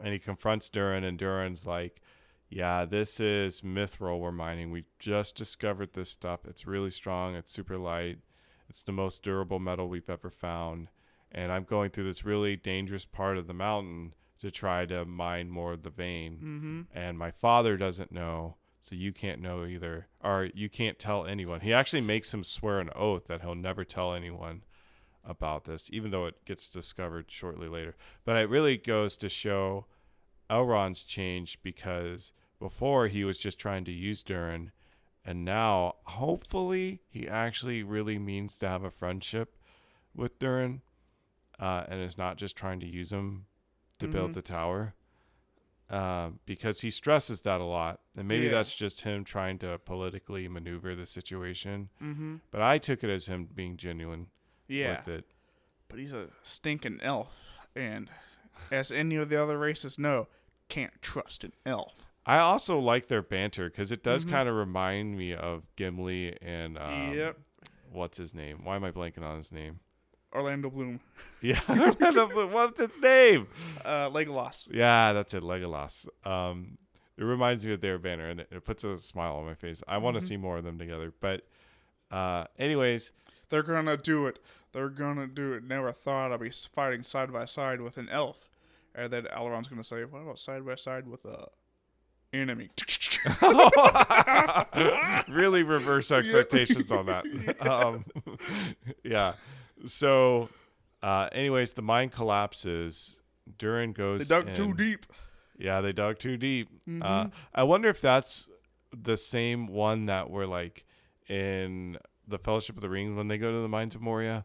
And he confronts Durin and Durin's like, Yeah, this is Mithril we're mining. We just discovered this stuff. It's really strong. It's super light. It's the most durable metal we've ever found. And I'm going through this really dangerous part of the mountain to try to mine more of the vein. Mm-hmm. And my father doesn't know, so you can't know either. Or you can't tell anyone. He actually makes him swear an oath that he'll never tell anyone about this, even though it gets discovered shortly later. But it really goes to show Elrond's change because before he was just trying to use Durin, and now hopefully he actually really means to have a friendship with Durin, uh, and is not just trying to use him to build Mhm. the tower. Uh, because he stresses that a lot, and maybe Yeah. that's just him trying to politically maneuver the situation. Mm-hmm. But I took it as him being genuine Yeah, with it. but he's a stinking elf, and as any of the other races know, can't trust an elf. I also like their banter because it does Mhm. kind of remind me of Gimli and um, yep, what's his name? Why am I blanking on his name? Orlando Bloom, Yeah, what's its name? uh, Legolas. Yeah, that's it, Legolas. Um, it reminds me of their banner, and it, puts a smile on my face. I want to Mhm. see more of them together. But, uh, anyways, They're gonna do it. They're gonna do it. Never thought I'd be fighting side by side with an elf. And then Elrond's gonna say, "What about side by side with a enemy?" really reverse expectations on that. Um, yeah. So, uh, anyways, the mine collapses. Durin goes. they dug too deep. Yeah, they dug too deep. Uh, Mhm. I wonder if that's the same one that we're like in the Fellowship of the Ring when they go to the mines of Moria.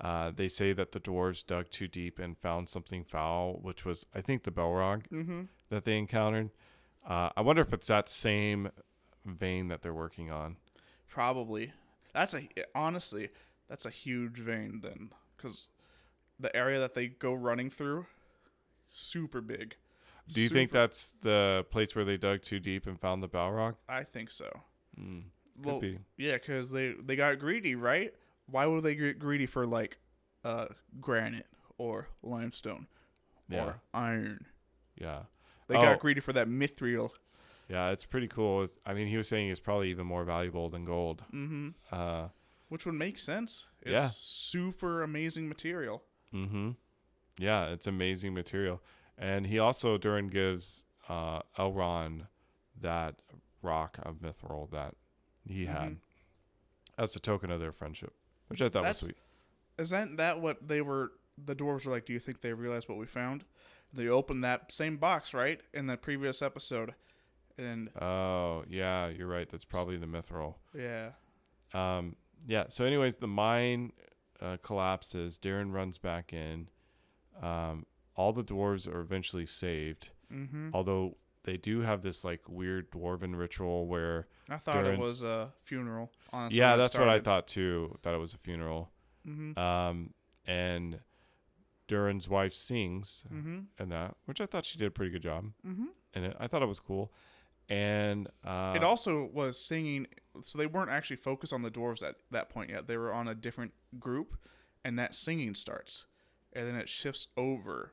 Uh, they say that the dwarves dug too deep and found something foul, which was, I think, the Balrog Mm-hmm. that they encountered. Uh, I wonder if it's that same vein that they're working on. Probably. That's a honestly, that's a huge vein then, because the area that they go running through, super big. Do you think that's the place where they dug too deep and found the Balrog? I think so. Mm, Well, be. yeah, because they they got greedy, right? Why would they get greedy for like, uh, granite or limestone Yeah. or iron? Yeah. They Oh. got greedy for that mithril. Yeah, it's pretty cool. It's, I mean, he was saying it's probably even more valuable than gold. Mm-hmm. Uh, Which would make sense. It's Yeah. super amazing material. Mm-hmm. Yeah, it's amazing material. And he also Durin gives uh, Elrond that rock of Mithril that he had Mhm. as a token of their friendship, which I thought That's- was sweet. Isn't that what they were? The dwarves were like, "Do you think they realized what we found?" They opened that same box, right, in the previous episode, and Oh, yeah, you're right. That's probably the Mithril. yeah, Um, yeah. So, anyways, the mine uh, collapses. Durin runs back in. Um, all the dwarves are eventually saved, mm-hmm. although they do have this like weird dwarven ritual where I thought it was a funeral. Honestly, yeah, that's what I thought too. That it was a funeral. Mm-hmm. Um, and Durin's wife sings Mm-hmm. in that, which I thought she did a pretty good job Mm-hmm. it. I thought it was cool. And uh, it also was singing, so they weren't actually focused on the dwarves at that point yet. They were on a different group, and that singing starts, and then it shifts over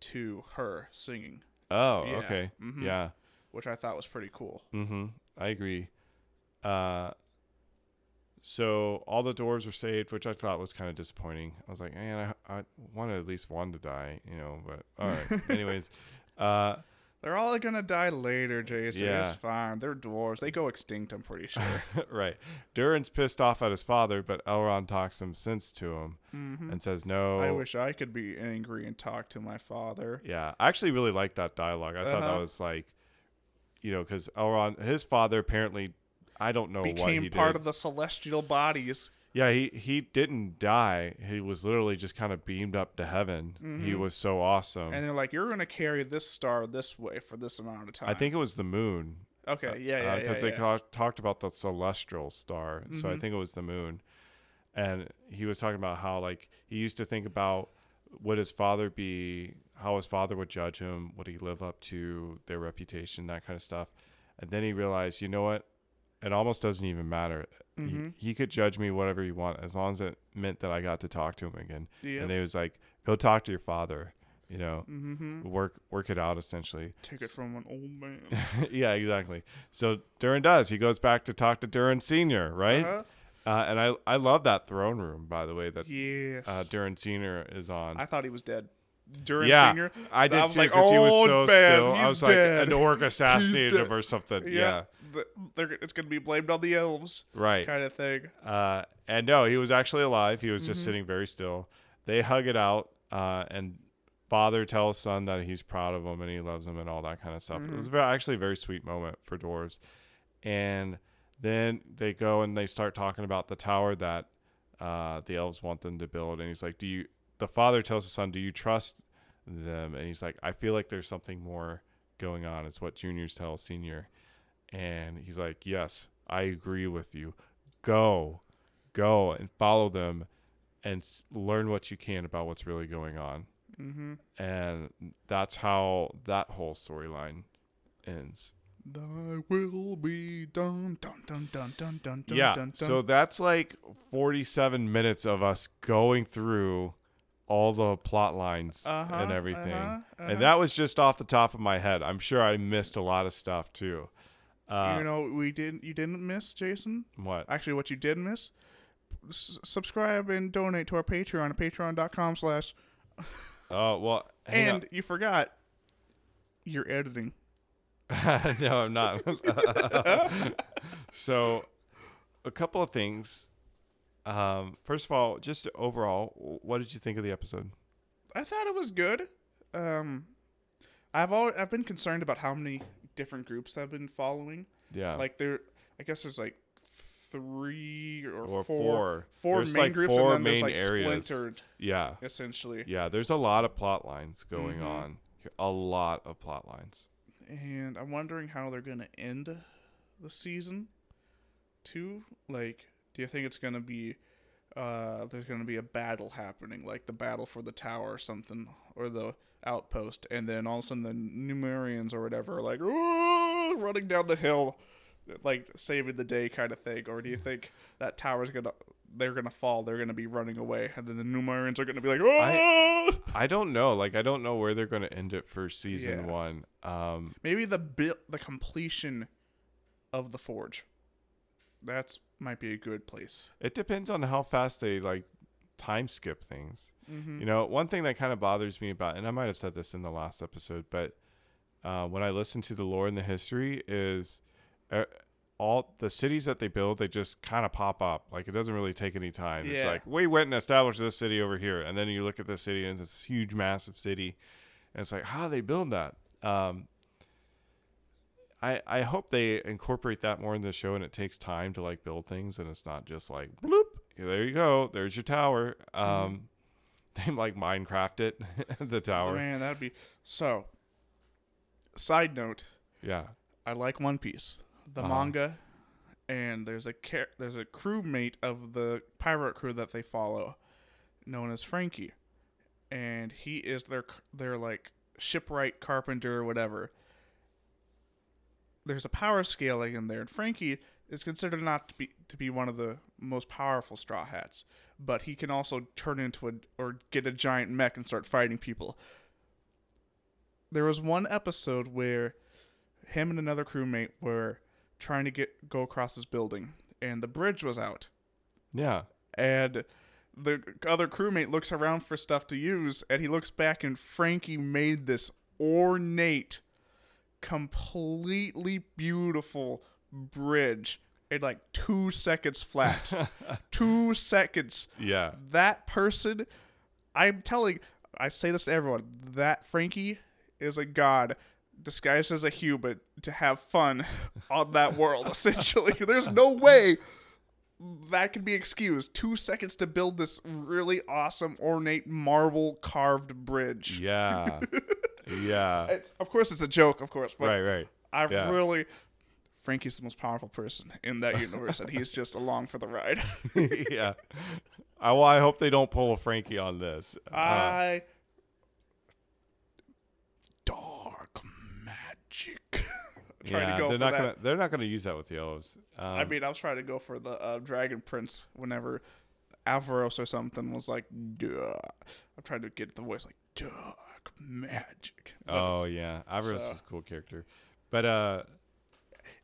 to her singing, oh, Yeah. okay, Mhm. yeah, which I thought was pretty cool. mm-hmm. I agree. Uh, so all the dwarves were saved, which I thought was kind of disappointing. I was like, man, I, I wanted at least one to die, you know. But all right, anyways, uh, They're all gonna die later, Jason. It's fine. They're dwarves. They go extinct. I'm pretty sure. right. Durin's pissed off at his father, but Elrond talks some sense to him hmm and says, "No." I wish I could be angry and talk to my father. Yeah, I actually really liked that dialogue. I thought that Uh-huh. was like, you know, because Elrond, his father apparently, I don't know what Became he part did. of the celestial bodies. Yeah, he he didn't die. He was literally just kind of beamed up to heaven. He Mhm. was so awesome. And they're like, "You're gonna carry this star this way for this amount of time." I think it was the moon. Okay. Yeah. Yeah. because yeah, they yeah. ca- talked about the celestial star, so I Mhm. think it was the moon. And he was talking about how like he used to think about would his father be how his father would judge him, would he live up to their reputation, that kind of stuff. And then he realized, you know what? It almost doesn't even matter. Mhm. He, he could judge me whatever he want as long as it meant that I got to talk to him again. Yep. And he was like, "Go talk to your father." You know, Mm-hmm. work work it out essentially. Take it from an old man. yeah, exactly. So Durin does. He goes back to talk to Durin Senior, right? Uh-huh. Uh, and I I love that throne room, by the way, that Yes. uh, Durin Senior is on. I thought he was dead. Durin yeah, senior. I did I was too like, because he was "Oh, so man, still. I was like, an orc assassinated him or something. Yeah, Yeah. It's gonna be blamed on the elves, right. kind of thing. Uh, and no, he was actually alive. He was Mm-hmm. just sitting very still. They hug it out, uh, and father tells son that he's proud of him and he loves him and all that kind of stuff. It was Mm-hmm. very, actually a very sweet moment for dwarves. And then they go and they start talking about the tower that uh, the elves want them to build. And he's like, "Do you?" The father tells the son, "Do you trust them?" And he's like, "I feel like there's something more going on." It's what juniors tell senior. And he's like, "Yes, I agree with you. Go, go and follow them, and learn what you can about what's really going on." Mm-hmm. And that's how that whole storyline ends. Thy will be done. Dun dun dun dun dun yeah. dun dun. So that's like 47 minutes of us going through all the plot lines Uh-huh, and everything. uh-huh, uh-huh. And that was just off the top of my head. I'm sure I missed a lot of stuff too. Uh, you know, we didn't. You didn't miss, Jason. what? Actually, what you did miss. S- subscribe and donate to our Patreon at patreon.com slash Oh, well, hang on. and you forgot you're editing no, I'm not. so, a couple of things. Um, first of all, just overall, what did you think of the episode? I thought it was good. Um, I've all I've been concerned about how many different groups I've been following. Yeah, Like there, I guess there's like three or, or four four, four main like, groups, four and then there's like areas. splintered Yeah, essentially. yeah. There's a lot of plot lines going Mhm. on. A lot of plot lines. And I'm wondering how they're gonna end the season. Two, like, do you think it's gonna be? Uh, there's gonna be a battle happening, like the battle for the tower or something, or the outpost, and then all of a sudden the Numerians or whatever are like running down the hill, like saving the day kind of thing. Or do you think that tower's gonna they're gonna fall, they're gonna be running away, and then the Numerians are gonna be like, oh, I don't know. Like, I don't know where they're going to end it for season Yeah. one. Um, maybe the bit the completion of the forge. That's might be a good place. it depends on how fast they like time skip things. Mm-hmm. You know, one thing that kind of bothers me about, and I might have said this in the last episode, but uh, when I listen to the lore and the history, is uh, all the cities that they build, they just kind of pop up. Like it doesn't really take any time. It's like we went and established this city over here, and then you look at the city and it's this huge, massive city, and it's like, how do they build that? Um, I I hope they incorporate that more in the show, and it takes time to like build things, and it's not just like bloop. There you go. There's your tower. Um, they like Minecraft it, the tower. Man, that'd be so. Side note: Yeah. I like One Piece, the Uh-huh. manga, and there's a char- there's a crewmate of the pirate crew that they follow, known as Frankie, and he is their their like shipwright carpenter or whatever. There's a power scaling in there, and Frankie is considered not to be to be one of the most powerful Straw Hats, but he can also turn into a or get a giant mech and start fighting people. There was one episode where him and another crewmate were trying to get go across this building, and the bridge was out, Yeah. and the other crewmate looks around for stuff to use, and he looks back, and Frankie made this ornate, completely beautiful bridge in like two seconds flat. two seconds. Yeah. That person, I'm telling, I say this to everyone, that Frankie is a god disguised as a human to have fun on that world, essentially. There's no way that can be excused. Two seconds to build this really awesome, ornate marble carved bridge. Yeah. Yeah. It's, of course, it's a joke, of course, but Right, right. I yeah. really. Frankie's the most powerful person in that universe, and he's just along for the ride. yeah. I, well, I hope they don't pull a Frankie on this. Uh, I dark magic. Yeah, they're not that. gonna they're not gonna use that with the elves. Um, I mean, I was trying to go for the uh, Dragon Prince whenever Aaravos or something was like, "Duh." I'm trying to get the voice like dark dark magic. Oh yeah, Aaravos So- is a cool character, but uh,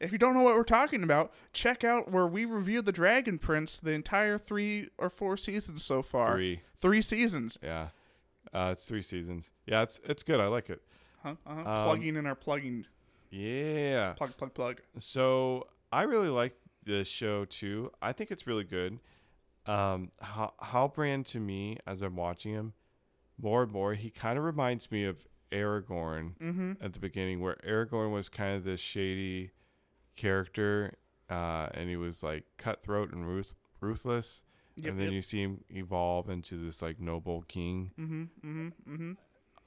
If you don't know what we're talking about, check out where we reviewed the Dragon Prince, the entire three or four seasons so far. three, Three seasons. yeah, uh, it's three seasons. Yeah, it's it's good. I like it. Huh? Uh-huh. Um, plugging in our plugging. Yeah. Plug, plug, plug. So I really like this show too. I think it's really good. Um, Hal- Halbrand to me, as I'm watching him, more and more, he kind of reminds me of Aragorn Mm-hmm. at the beginning, where Aragorn was kind of this shady character, uh, and he was like cutthroat and ruth- ruthless. Yep, and then yep. you see him evolve into this like noble king. Mm-hmm. Mm-hmm. Mm-hmm.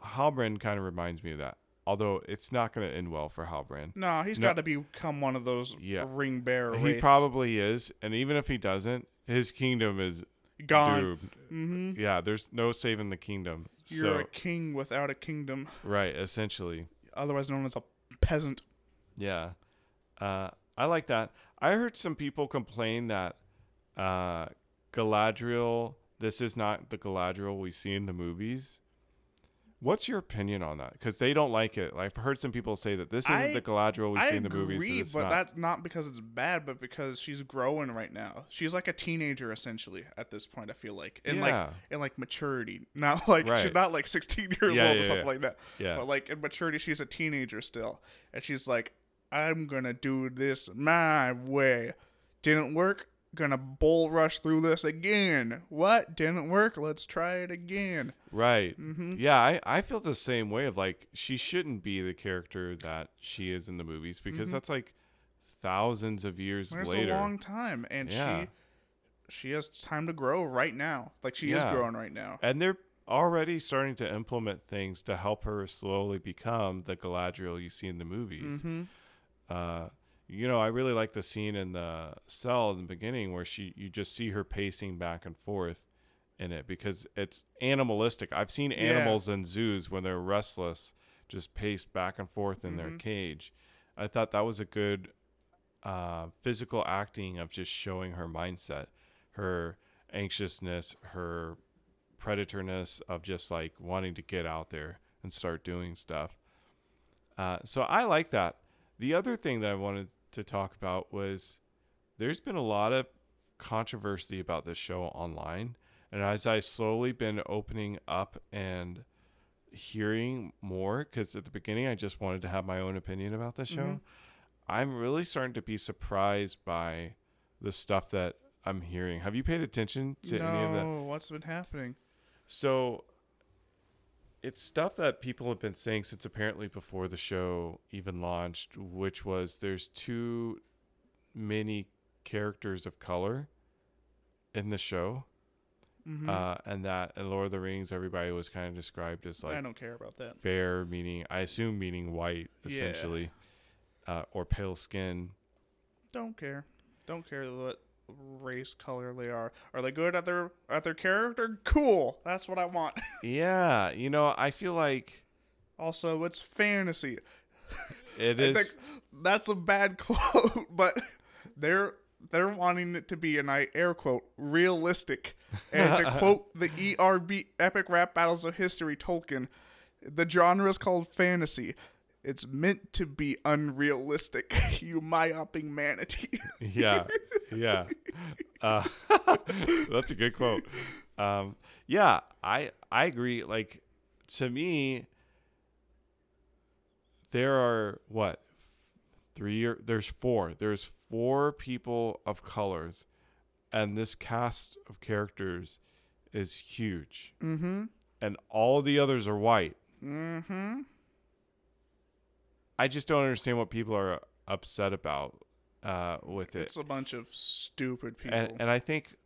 Halbrand kind of reminds me of that. Although it's not going to end well for Halbrand. No, he's No. got to become one of those Yeah. ring bearer. He probably is, and even if he doesn't, his kingdom is gone. Mm-hmm. Yeah, there's no saving the kingdom. You're so a king without a kingdom, right, essentially, otherwise known as a peasant. yeah. Uh, I like that. I heard some people complain that uh, Galadriel. This is not the Galadriel we see in the movies. What's your opinion on that? Because they don't like it. I've heard some people say that this isn't I- the Galadriel we I see in the agree, movies. but not. that's not because it's bad, but because she's growing right now. She's like a teenager essentially at this point. I feel like, in Yeah. like in like maturity, not like she's not like 16 years Yeah, old yeah, or something like that. yeah, But like in maturity, she's a teenager still, and she's like, "I'm gonna do this my way." Didn't work. Gonna bull rush through this again. What didn't work? Let's try it again. Right. Mm-hmm. Yeah, I, I feel the same way of like she shouldn't be the character that she is in the movies because Mhm. that's like thousands of years There's later. a long time, and Yeah. she she has time to grow right now. Like she Yeah. is growing right now. and they're already starting to implement things to help her slowly become the Galadriel you see in the movies. Mm-hmm. Uh, you know, I really like the scene in the cell in the beginning where she you just see her pacing back and forth in it because it's animalistic. I've seen Yeah. animals in zoos when they're restless just pace back and forth in their Mhm. cage. I thought that was a good uh, physical acting of just showing her mindset, her anxiousness, her predatorness of just like wanting to get out there and start doing stuff. Uh, so I like that. The other thing that I wanted to talk about was there's been a lot of controversy about this show online. And as I slowly been opening up and hearing more, because at the beginning I just wanted to have my own opinion about this show, Mhm. I'm really starting to be surprised by the stuff that I'm hearing. Have you paid attention to no, any of that? what's been happening? So it's stuff that people have been saying since apparently before the show even launched, which was there's too many characters of color in the show. Mhm. Uh, and that in Lord of the Rings, everybody was kind of described as like I don't care about that. fair, meaning, I assume, meaning white, Yeah. essentially, uh, or pale skin. Don't care. Don't care what race color they are. Are they good at their at their character? Cool. That's what I want. yeah, you know, I feel like also, it's fantasy. it is. that's a bad quote, but they're they're wanting it to be, and I air quote, realistic. And to quote the ERB Epic Rap Battles of History Tolkien, the genre is called fantasy. It's meant to be unrealistic, you myopic manatee. yeah yeah. Uh, that's a good quote. Um, yeah i i agree. Like to me there are what three or there's four. There's four people of colors and this cast of characters is huge. Mm-hmm. and all the others are white. Mm-hmm. I just don't understand what people are upset about uh, with it It's a bunch of stupid people. and and I think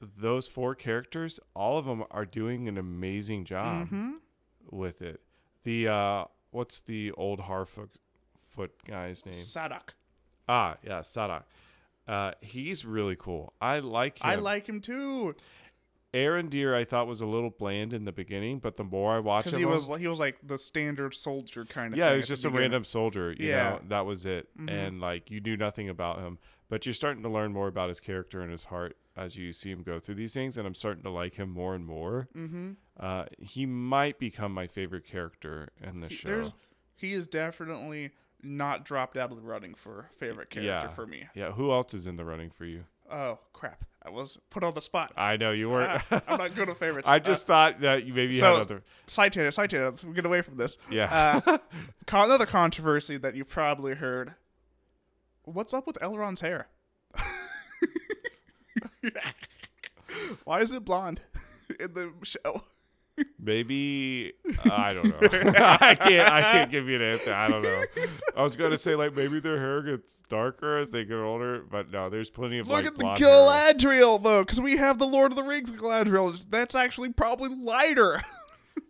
those four characters, all of them are doing an amazing job mm-hmm. with it. The uh, what's the old Harfoot foot guy's name? Sadoc. Ah, yeah, Sadoc. Uh, he's really cool. I like him. I like him too. Arondir I thought was a little bland in the beginning, but the more I watched him, he was he was like the standard soldier kind of. yeah, thing he was just a beginning. random soldier. You Yeah. know, that was it. Mhm. And like you knew nothing about him, but you're starting to learn more about his character and his heart as you see him go through these things. And I'm starting to like him more and more. Mm-hmm. Uh, he might become my favorite character in the show. There's he is definitely not dropped out of the running for favorite character Yeah. for me. Yeah, who else is in the running for you? Oh crap! I was put on the spot. I know you weren't. Ah, I'm not good at favorites. I Uh, just thought that you maybe so- had other. side tangent. Let's get away from this. Yeah. Uh, con- another controversy that you probably heard. What's up with Elrond's hair? Why is it blonde in the show? Maybe I don't know. I can't. I can't give you an answer. I don't know. I was gonna say like maybe their hair gets darker as they get older, but no, there's plenty of Look like at the blonde hair. Galadriel though, because we have the Lord of the Rings Galadriel. That's actually probably lighter.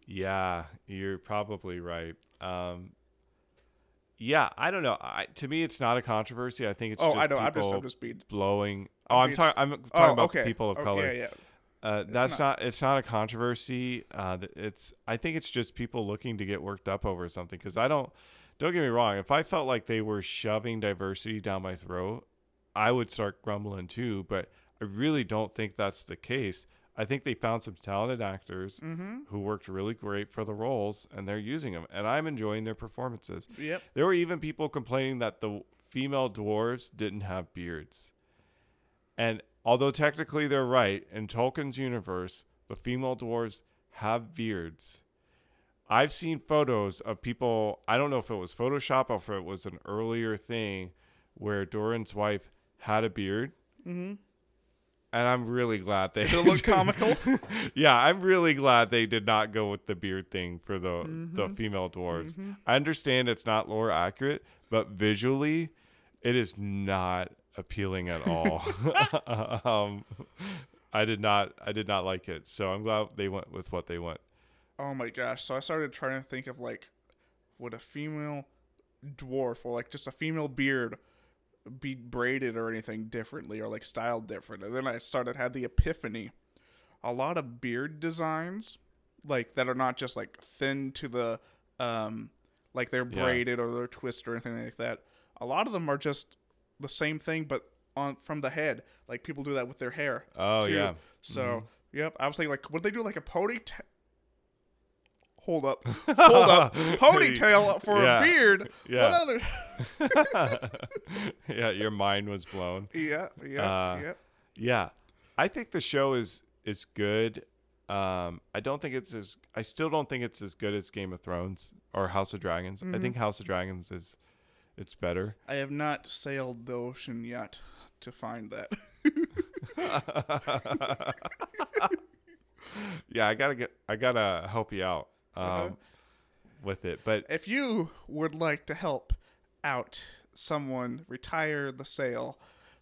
Yeah, you're probably right. Um, yeah, I don't know. I, to me, it's not a controversy. I think it's oh, just I know. I'm just, I'm just being. blowing. Oh, I'm I'm talking. I'm talking Oh, about okay. people of Oh, color. Yeah, yeah. Uh, that's not, It's not a controversy. Uh, it's. I think it's just people looking to get worked up over something. Because I don't. Don't get me wrong. If I felt like they were shoving diversity down my throat, I would start grumbling too. But I really don't think that's the case. I think they found some talented actors Mm-hmm. who worked really great for the roles, and they're using them, and I'm enjoying their performances. Yep. There were even people complaining that the female dwarves didn't have beards. And although technically they're right, in Tolkien's universe, the female dwarves have beards. I've seen photos of people, I don't know if it was Photoshop or if it was an earlier thing where Durin's wife had a beard. Mm-hmm. And I'm really glad they it look comical? yeah, I'm really glad they did not go with the beard thing for the the Mhm. female dwarves. Mhm. I understand it's not lore accurate, but visually, it is not appealing at all. um, I did not, I did not like it. So I'm glad they went with what they went. Oh my gosh! So I started trying to think of like, would a female dwarf or like just a female beard be braided or anything differently or like styled different? And then I started had the epiphany. A lot of beard designs, like that are not just like thin to the, um, like they're Yeah. braided or they're twisted or anything like that. A lot of them are just the same thing, but on from the head. Like people do that with their hair. Oh too. yeah, So, yep. I was thinking, like, would they do like a ponytail? Hold up. Hold up. Ponytail for Yeah. a beard. Yeah. What other? yeah. Your mind was blown. yeah. Yeah. Uh, yeah. Yeah, I think the show is is good. Um, I don't think it's as I still don't think it's as good as Game of Thrones or House of Dragons. I Mm-hmm. think House of Dragons is it's better. I have not sailed the ocean yet to find that. yeah, I gotta get I gotta help you out um, Uh-huh. with it. But if you would like to help out someone retire the sail,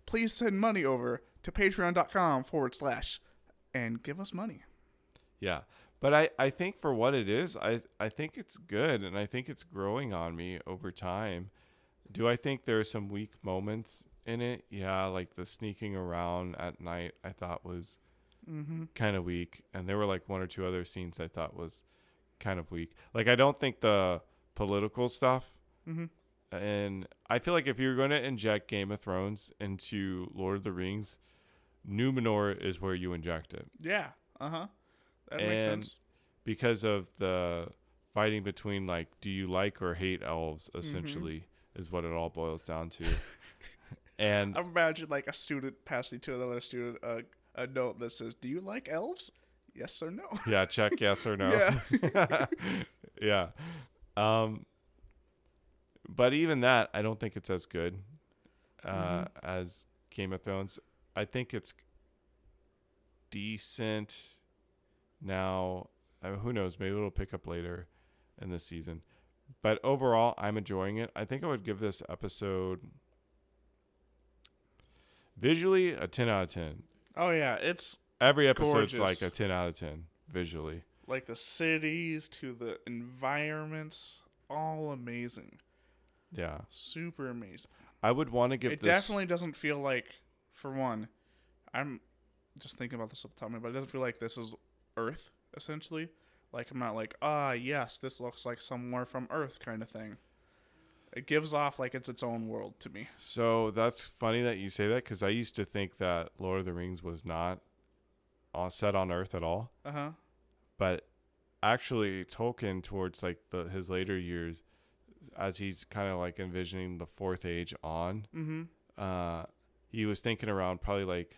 please send money over to patreon.com forward slash and give us money. yeah, but I I think for what it is, I I think it's good, and I think it's growing on me over time. Do I think there are some weak moments in it? Yeah, like the sneaking around at night. I thought was Mm-hmm. kind of weak and there were like one or two other scenes i thought was kind of weak like i don't think the political stuff Mhm. and i feel like if you're going to inject game of thrones into lord of the rings numenor is where you inject it Yeah. Uh huh. That makes sense. because of the fighting between like do you like or hate elves essentially is what it all boils down to and I imagine like a student passing to another student a, a note that says, "Do you like elves? Yes or no?" yeah check yes or no Yeah. yeah um but even that i don't think it's as good uh Mhm. as game of thrones i think it's decent now uh, who knows maybe it'll pick up later in this season but overall i'm enjoying it i think i would give this episode visually a 10 out of 10 Oh yeah, it's every episode's Gorgeous. like a 10 out of 10 visually like the cities to the environments, all amazing, yeah super amazing. I would want to give it this. definitely doesn't feel like, for one, I'm just thinking about this tell me, but it doesn't feel like this is Earth essentially. Like I'm not like ah yes, this looks like somewhere from Earth kind of thing. It gives off like it's its own world to me. So that's funny that you say that because I used to think that Lord of the Rings was not on, set on Earth at all. Uh huh. but actually Tolkien towards like the his later years as he's kind of like envisioning the fourth age on Mm-hmm. uh he was thinking around probably like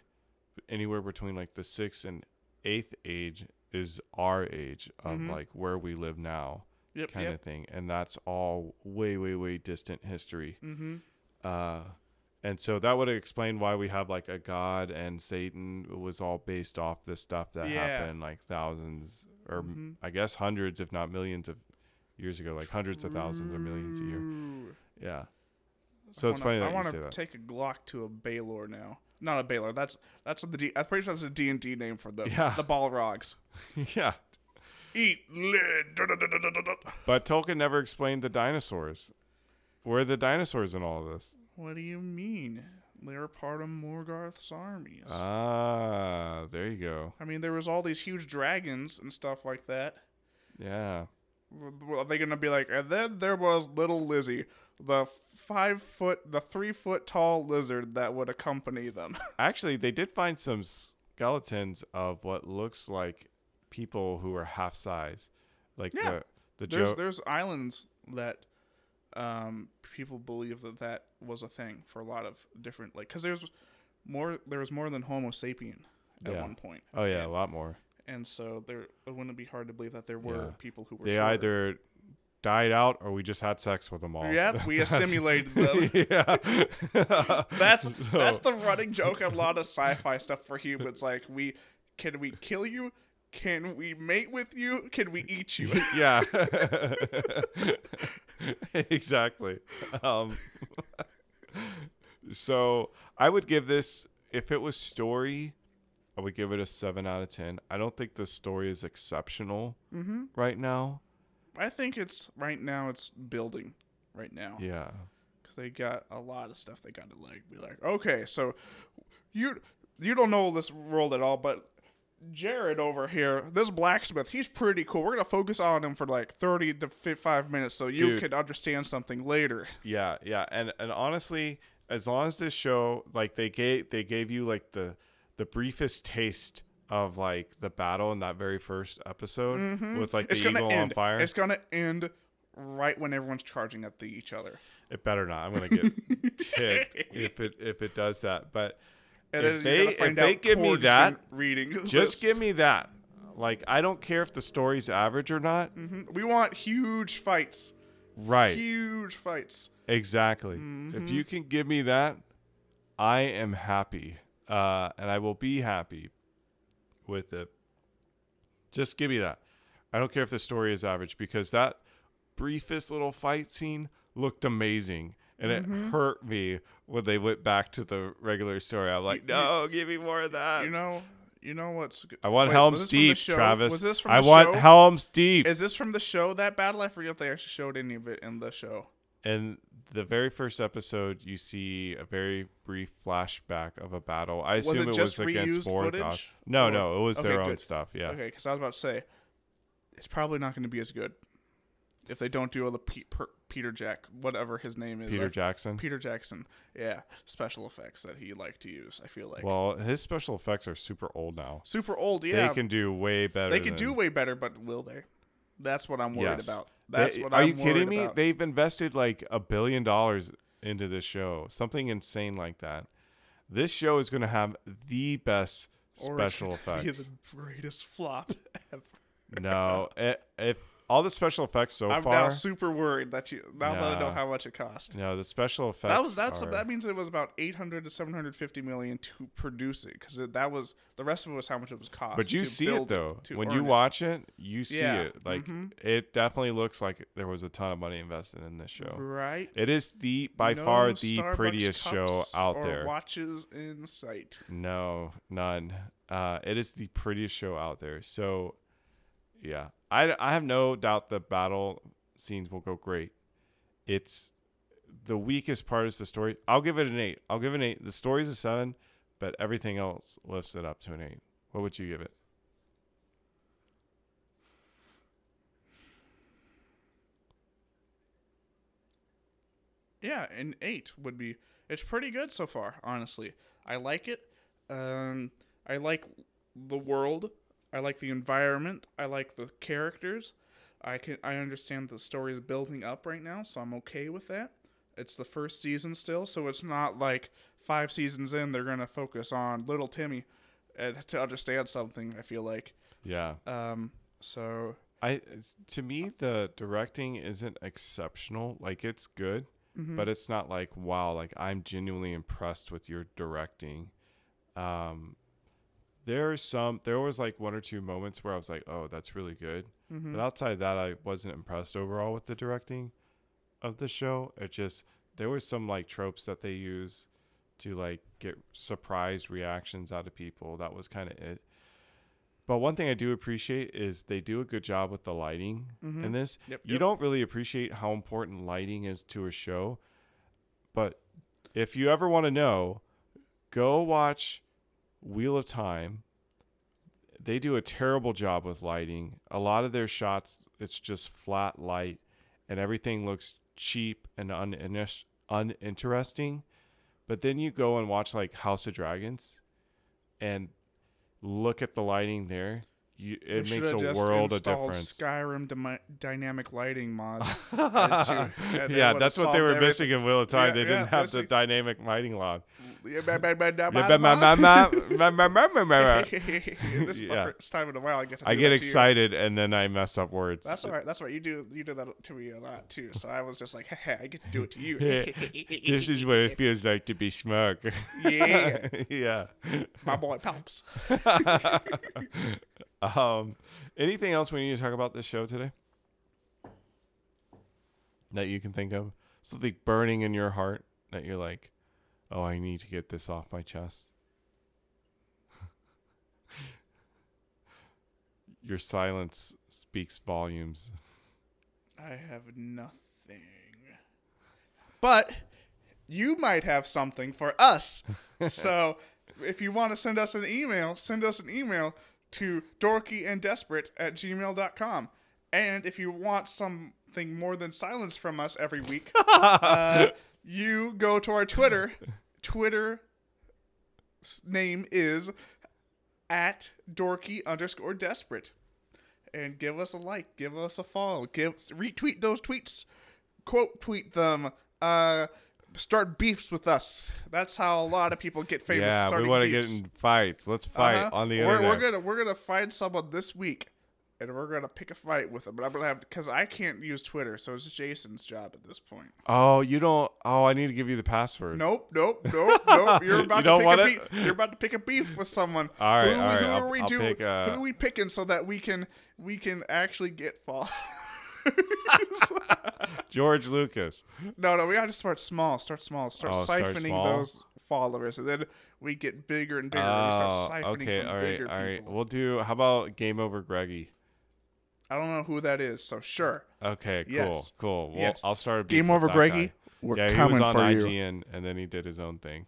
anywhere between like the sixth and eighth age is our age of Mhm. like where we live now Yep. kind yep. of thing and that's all way way way distant history Mm-hmm. uh and so that would explain why we have like a god and satan was all based off this stuff that Yeah. happened like thousands or m- Mhm. i guess hundreds if not millions of years ago like hundreds of thousands or millions a year yeah so it's I funny wanna, that I want to take a Glock to a Balor now. Not a Balor. That's that's the D. I'm pretty sure that's a D and D name for the Yeah. the Balrogs. yeah Eat. Da-da-da-da-da-da. but tolkien never explained the dinosaurs where are the dinosaurs in all of this What do you mean? They're part of Morgoth's armies. ah there you go I mean, there was all these huge dragons and stuff like that. yeah Well, Are they gonna be like? And then there was little Lizzie, the five foot, the three foot tall lizard that would accompany them. Actually, they did find some skeletons of what looks like people who are half size, like Yeah. the the there's Joe. there's islands that um people believe that that was a thing for a lot of different like because there's more there was more than Homo sapien at Yeah. one point. Oh yeah, a lot more. and so there it wouldn't be hard to believe that there were Yeah. people who were. They shorter. either died out or we just had sex with them all. Yep, we That's- assimilated them. yeah, That's So- that's the running joke of a lot of sci-fi stuff for humans. Like we can we kill you? Can we mate with you? Can we eat you? yeah. exactly. Um, so I would give this if it was story, I would give it a seven out of ten. I don't think the story is exceptional mm-hmm. right now. I think it's right now. It's building right now. Yeah. because they got a lot of stuff they got to like be like okay so you you don't know this world at all but jared over here this blacksmith he's pretty cool we're gonna focus on him for like 30 to five minutes so you Dude. can understand something later Yeah, yeah, and and honestly, as long as this show like they gave they gave you like the the briefest taste of like the battle in that very first episode with like the Mm-hmm. it's eagle on fire. it's gonna end right when everyone's charging at the each other It better not. I'm gonna get ticked if it if it does that. But and If they- if they give me that, reading just this. give me that. Like I don't care if the story's average or not. Mhm. we want huge fights Right. huge fights Exactly. If Mm-hmm. you can give me that, I am happy. Uh, and I will be happy with it. Just give me that. I don't care if the story is average because that briefest little fight scene looked amazing. And it Mm-hmm. hurt me when they went back to the regular story. I'm like, no, give me more of that. you know you know what's good I want Wait, Helm's was this from the Deep? Travis. was this from I the want show? Helm's Deep. Is this from the show that battle? I forget if they actually showed any of it in the show. in the very first episode, you see a very brief flashback of a battle. I Was assume it was against Morgoth. No, Or- no, it was okay, their own good. stuff. Yeah, Okay, because I was about to say it's probably not going to be as good if they don't do all the Pe- per- Peter Jack, whatever his name is. Peter Jackson. Peter Jackson. Yeah, special effects that he liked to use. I feel like well, his special effects are super old now. super old. Yeah, They can do way better. they can than- do way better, but will they? That's what I'm worried Yes. about. They- That's what are I'm you kidding me? about. They've invested like a billion dollars into this show, something insane like that. This show is going to have the best Or special effects. the greatest flop ever. no, if all the special effects so I'm far, now super worried that you now that I know how much it cost. no, the special effects. That was that's are, that means it was about 800 to 750 million to produce it because that was the rest of it was how much it was cost. But you see it though. to when you watch it, you see Yeah, it. Like mhm. it definitely looks like there was a ton of money invested in this show. right? It is the by No far the Starbucks prettiest show out or there. Watches in sight. No, none. Uh, it is the prettiest show out there. So, yeah, I, I have no doubt the battle scenes will go great. It's the weakest part is the story. I'll give it an eight. I'll give it an eight. The story's a seven, but everything else lifts it up to an eight. What would you give it? Yeah, an eight would be. It's pretty good so far, honestly. I like it. Um, I like the world. I like the environment. I like the characters. I can. I understand the story is building up right now, so I'm okay with that. It's the first season still, so it's not like five seasons in they're gonna focus on little Timmy, and to understand something. I feel like. Yeah. Um. So. I to me the directing isn't exceptional. Like it's good, mhm. but it's not like wow. Like I'm genuinely impressed with your directing. Um, there are some. There was like one or two moments where I was like, oh, that's really good. Mhm. But outside that, I wasn't impressed overall with the directing of the show. It just there was some like tropes that they use to like get surprised reactions out of people. That was kind of it. But one thing I do appreciate is they do a good job with the lighting Mhm. in this. Yep, You yep. don't really appreciate how important lighting is to a show. But if you ever want to know, go watch Wheel of Time. They do a terrible job with lighting. A lot of their shots, it's just flat light, and everything looks cheap and uninter- uninteresting. But then you go and watch like House of Dragons, and look at the lighting there. You, They it makes a world of difference. Skyrim dymi- dynamic lighting mods. and you- and yeah, that's what they were everything. missing in Wheel of Time. Yeah, they didn't yeah, have the dynamic lighting log. This is Yeah. the first time in a while I get to. I get that to you. excited and then I mess up words. That's all right. That's all right. You do you do that to me a lot too. So I was just like, hey, I get to do it to you. this is what it feels like to be smug. Yeah. yeah. My boy Palps. um, anything else we need to talk about this show today that you can think of? Something burning in your heart that you're like, oh, I need to get this off my chest. your silence speaks volumes. I have nothing. But you might have something for us. so if you want to send us an email, send us an email to dorkyanddesperate at gmail.com. And if you want something more than silence from us every week, uh, you go to our Twitter. Twitter name is at dorky underscore desperate and give us a like, give us a follow, give retweet those tweets, quote tweet them, uh, start beefs with us. That's how a lot of people get famous. yeah, we want to get in fights. Let's fight Uh-huh. on the we're, internet. We're gonna we're gonna find someone this week, and we're gonna pick a fight with them. But I'm gonna have because I can't use Twitter, so it's Jason's job at this point. Oh, you don't. Oh, I need to give you the password. Nope, nope, nope, nope. You're about You to pick a it? beef. You're about to pick a beef with someone. All right, who, all right, Who I'll- are we I'll do? pick, uh, who are we picking so that we can we can actually get fall? George Lucas. no, no, we gotta start small. Start small. Start Oh, start siphoning small? those followers, and then we get bigger and bigger. and we start Oh, siphoning okay. from All right. bigger All right. people. We'll do. How about Game Over Greggy? I don't know who that is, so sure. Okay. Cool. Yes. Cool. Well, Yes. I'll start Game over, Greggy. guy. We're yeah, he coming was on for you. IGN and then he did his own thing.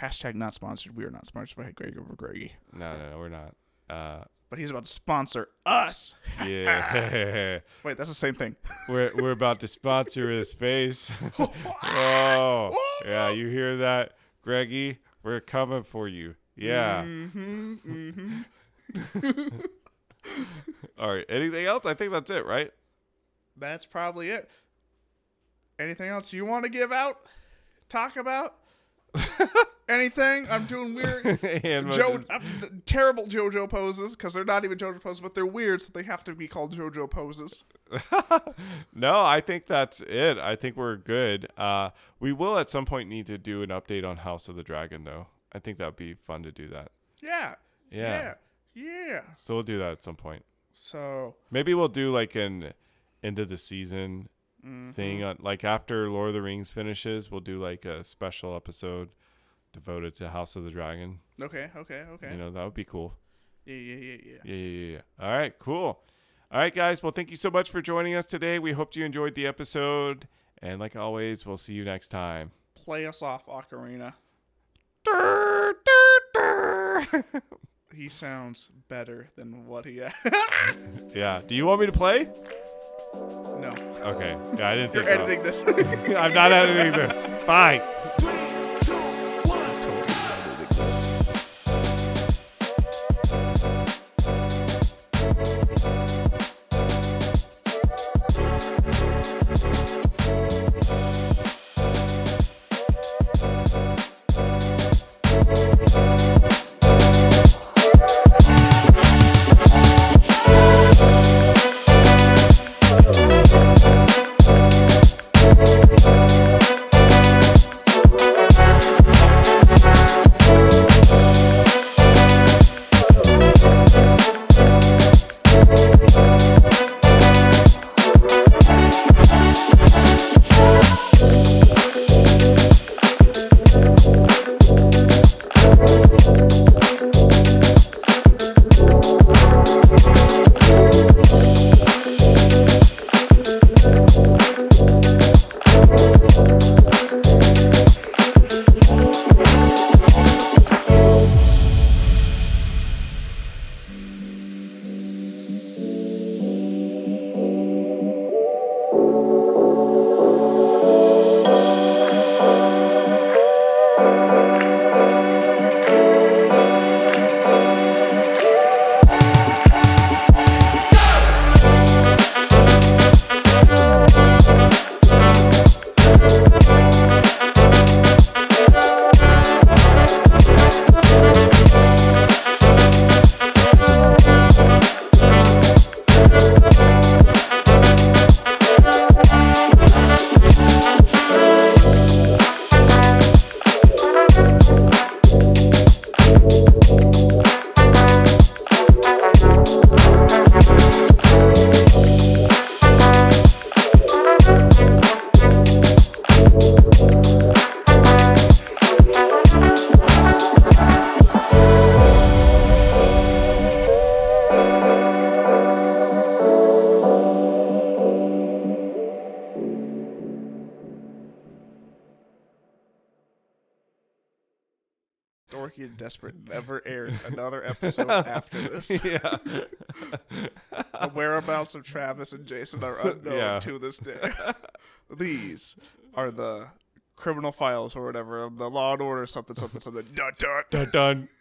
Hashtag not sponsored. We are not sponsored by Greg over Greggy. No, no, no, we're not. Uh, But he's about to sponsor us. yeah, Wait, that's the same thing. we're we're about to sponsor his face. oh, yeah, you hear that, Greggy? We're coming for you. Yeah. hmm hmm All right. Anything else? I think that's it, right? That's probably it. Anything else you want to give out? Talk about? Anything? I'm doing weird. Joe, I'm, terrible JoJo poses because they're not even JoJo poses, but they're weird, so they have to be called JoJo poses. no, I think that's it. I think we're good. Uh, we will at some point need to do an update on House of the Dragon, though. I think that would be fun to do that. Yeah. Yeah. Yeah. Yeah. So we'll do that at some point. So Maybe we'll do like an end of the season mm-hmm. thing. On, like after Lord of the Rings finishes, we'll do like a special episode devoted to House of the Dragon. okay, okay, okay. You know, that would be cool. yeah, yeah, yeah, yeah. Yeah, yeah, yeah. All right, cool. All right, guys. Well, thank you so much for joining us today. We hope you enjoyed the episode. And like always, we'll see you next time. Play us off, Ocarina. Durr, durr. there. He sounds better than what he. yeah. Do you want me to play? no, Okay. Yeah, I didn't you're think so. editing this. I'm not editing this. Bye. Episode after this. yeah. The whereabouts of Travis and Jason are unknown Yeah. to this day. These are the criminal files or whatever, the Law and Order something something something. Dun, dun. Dun dun.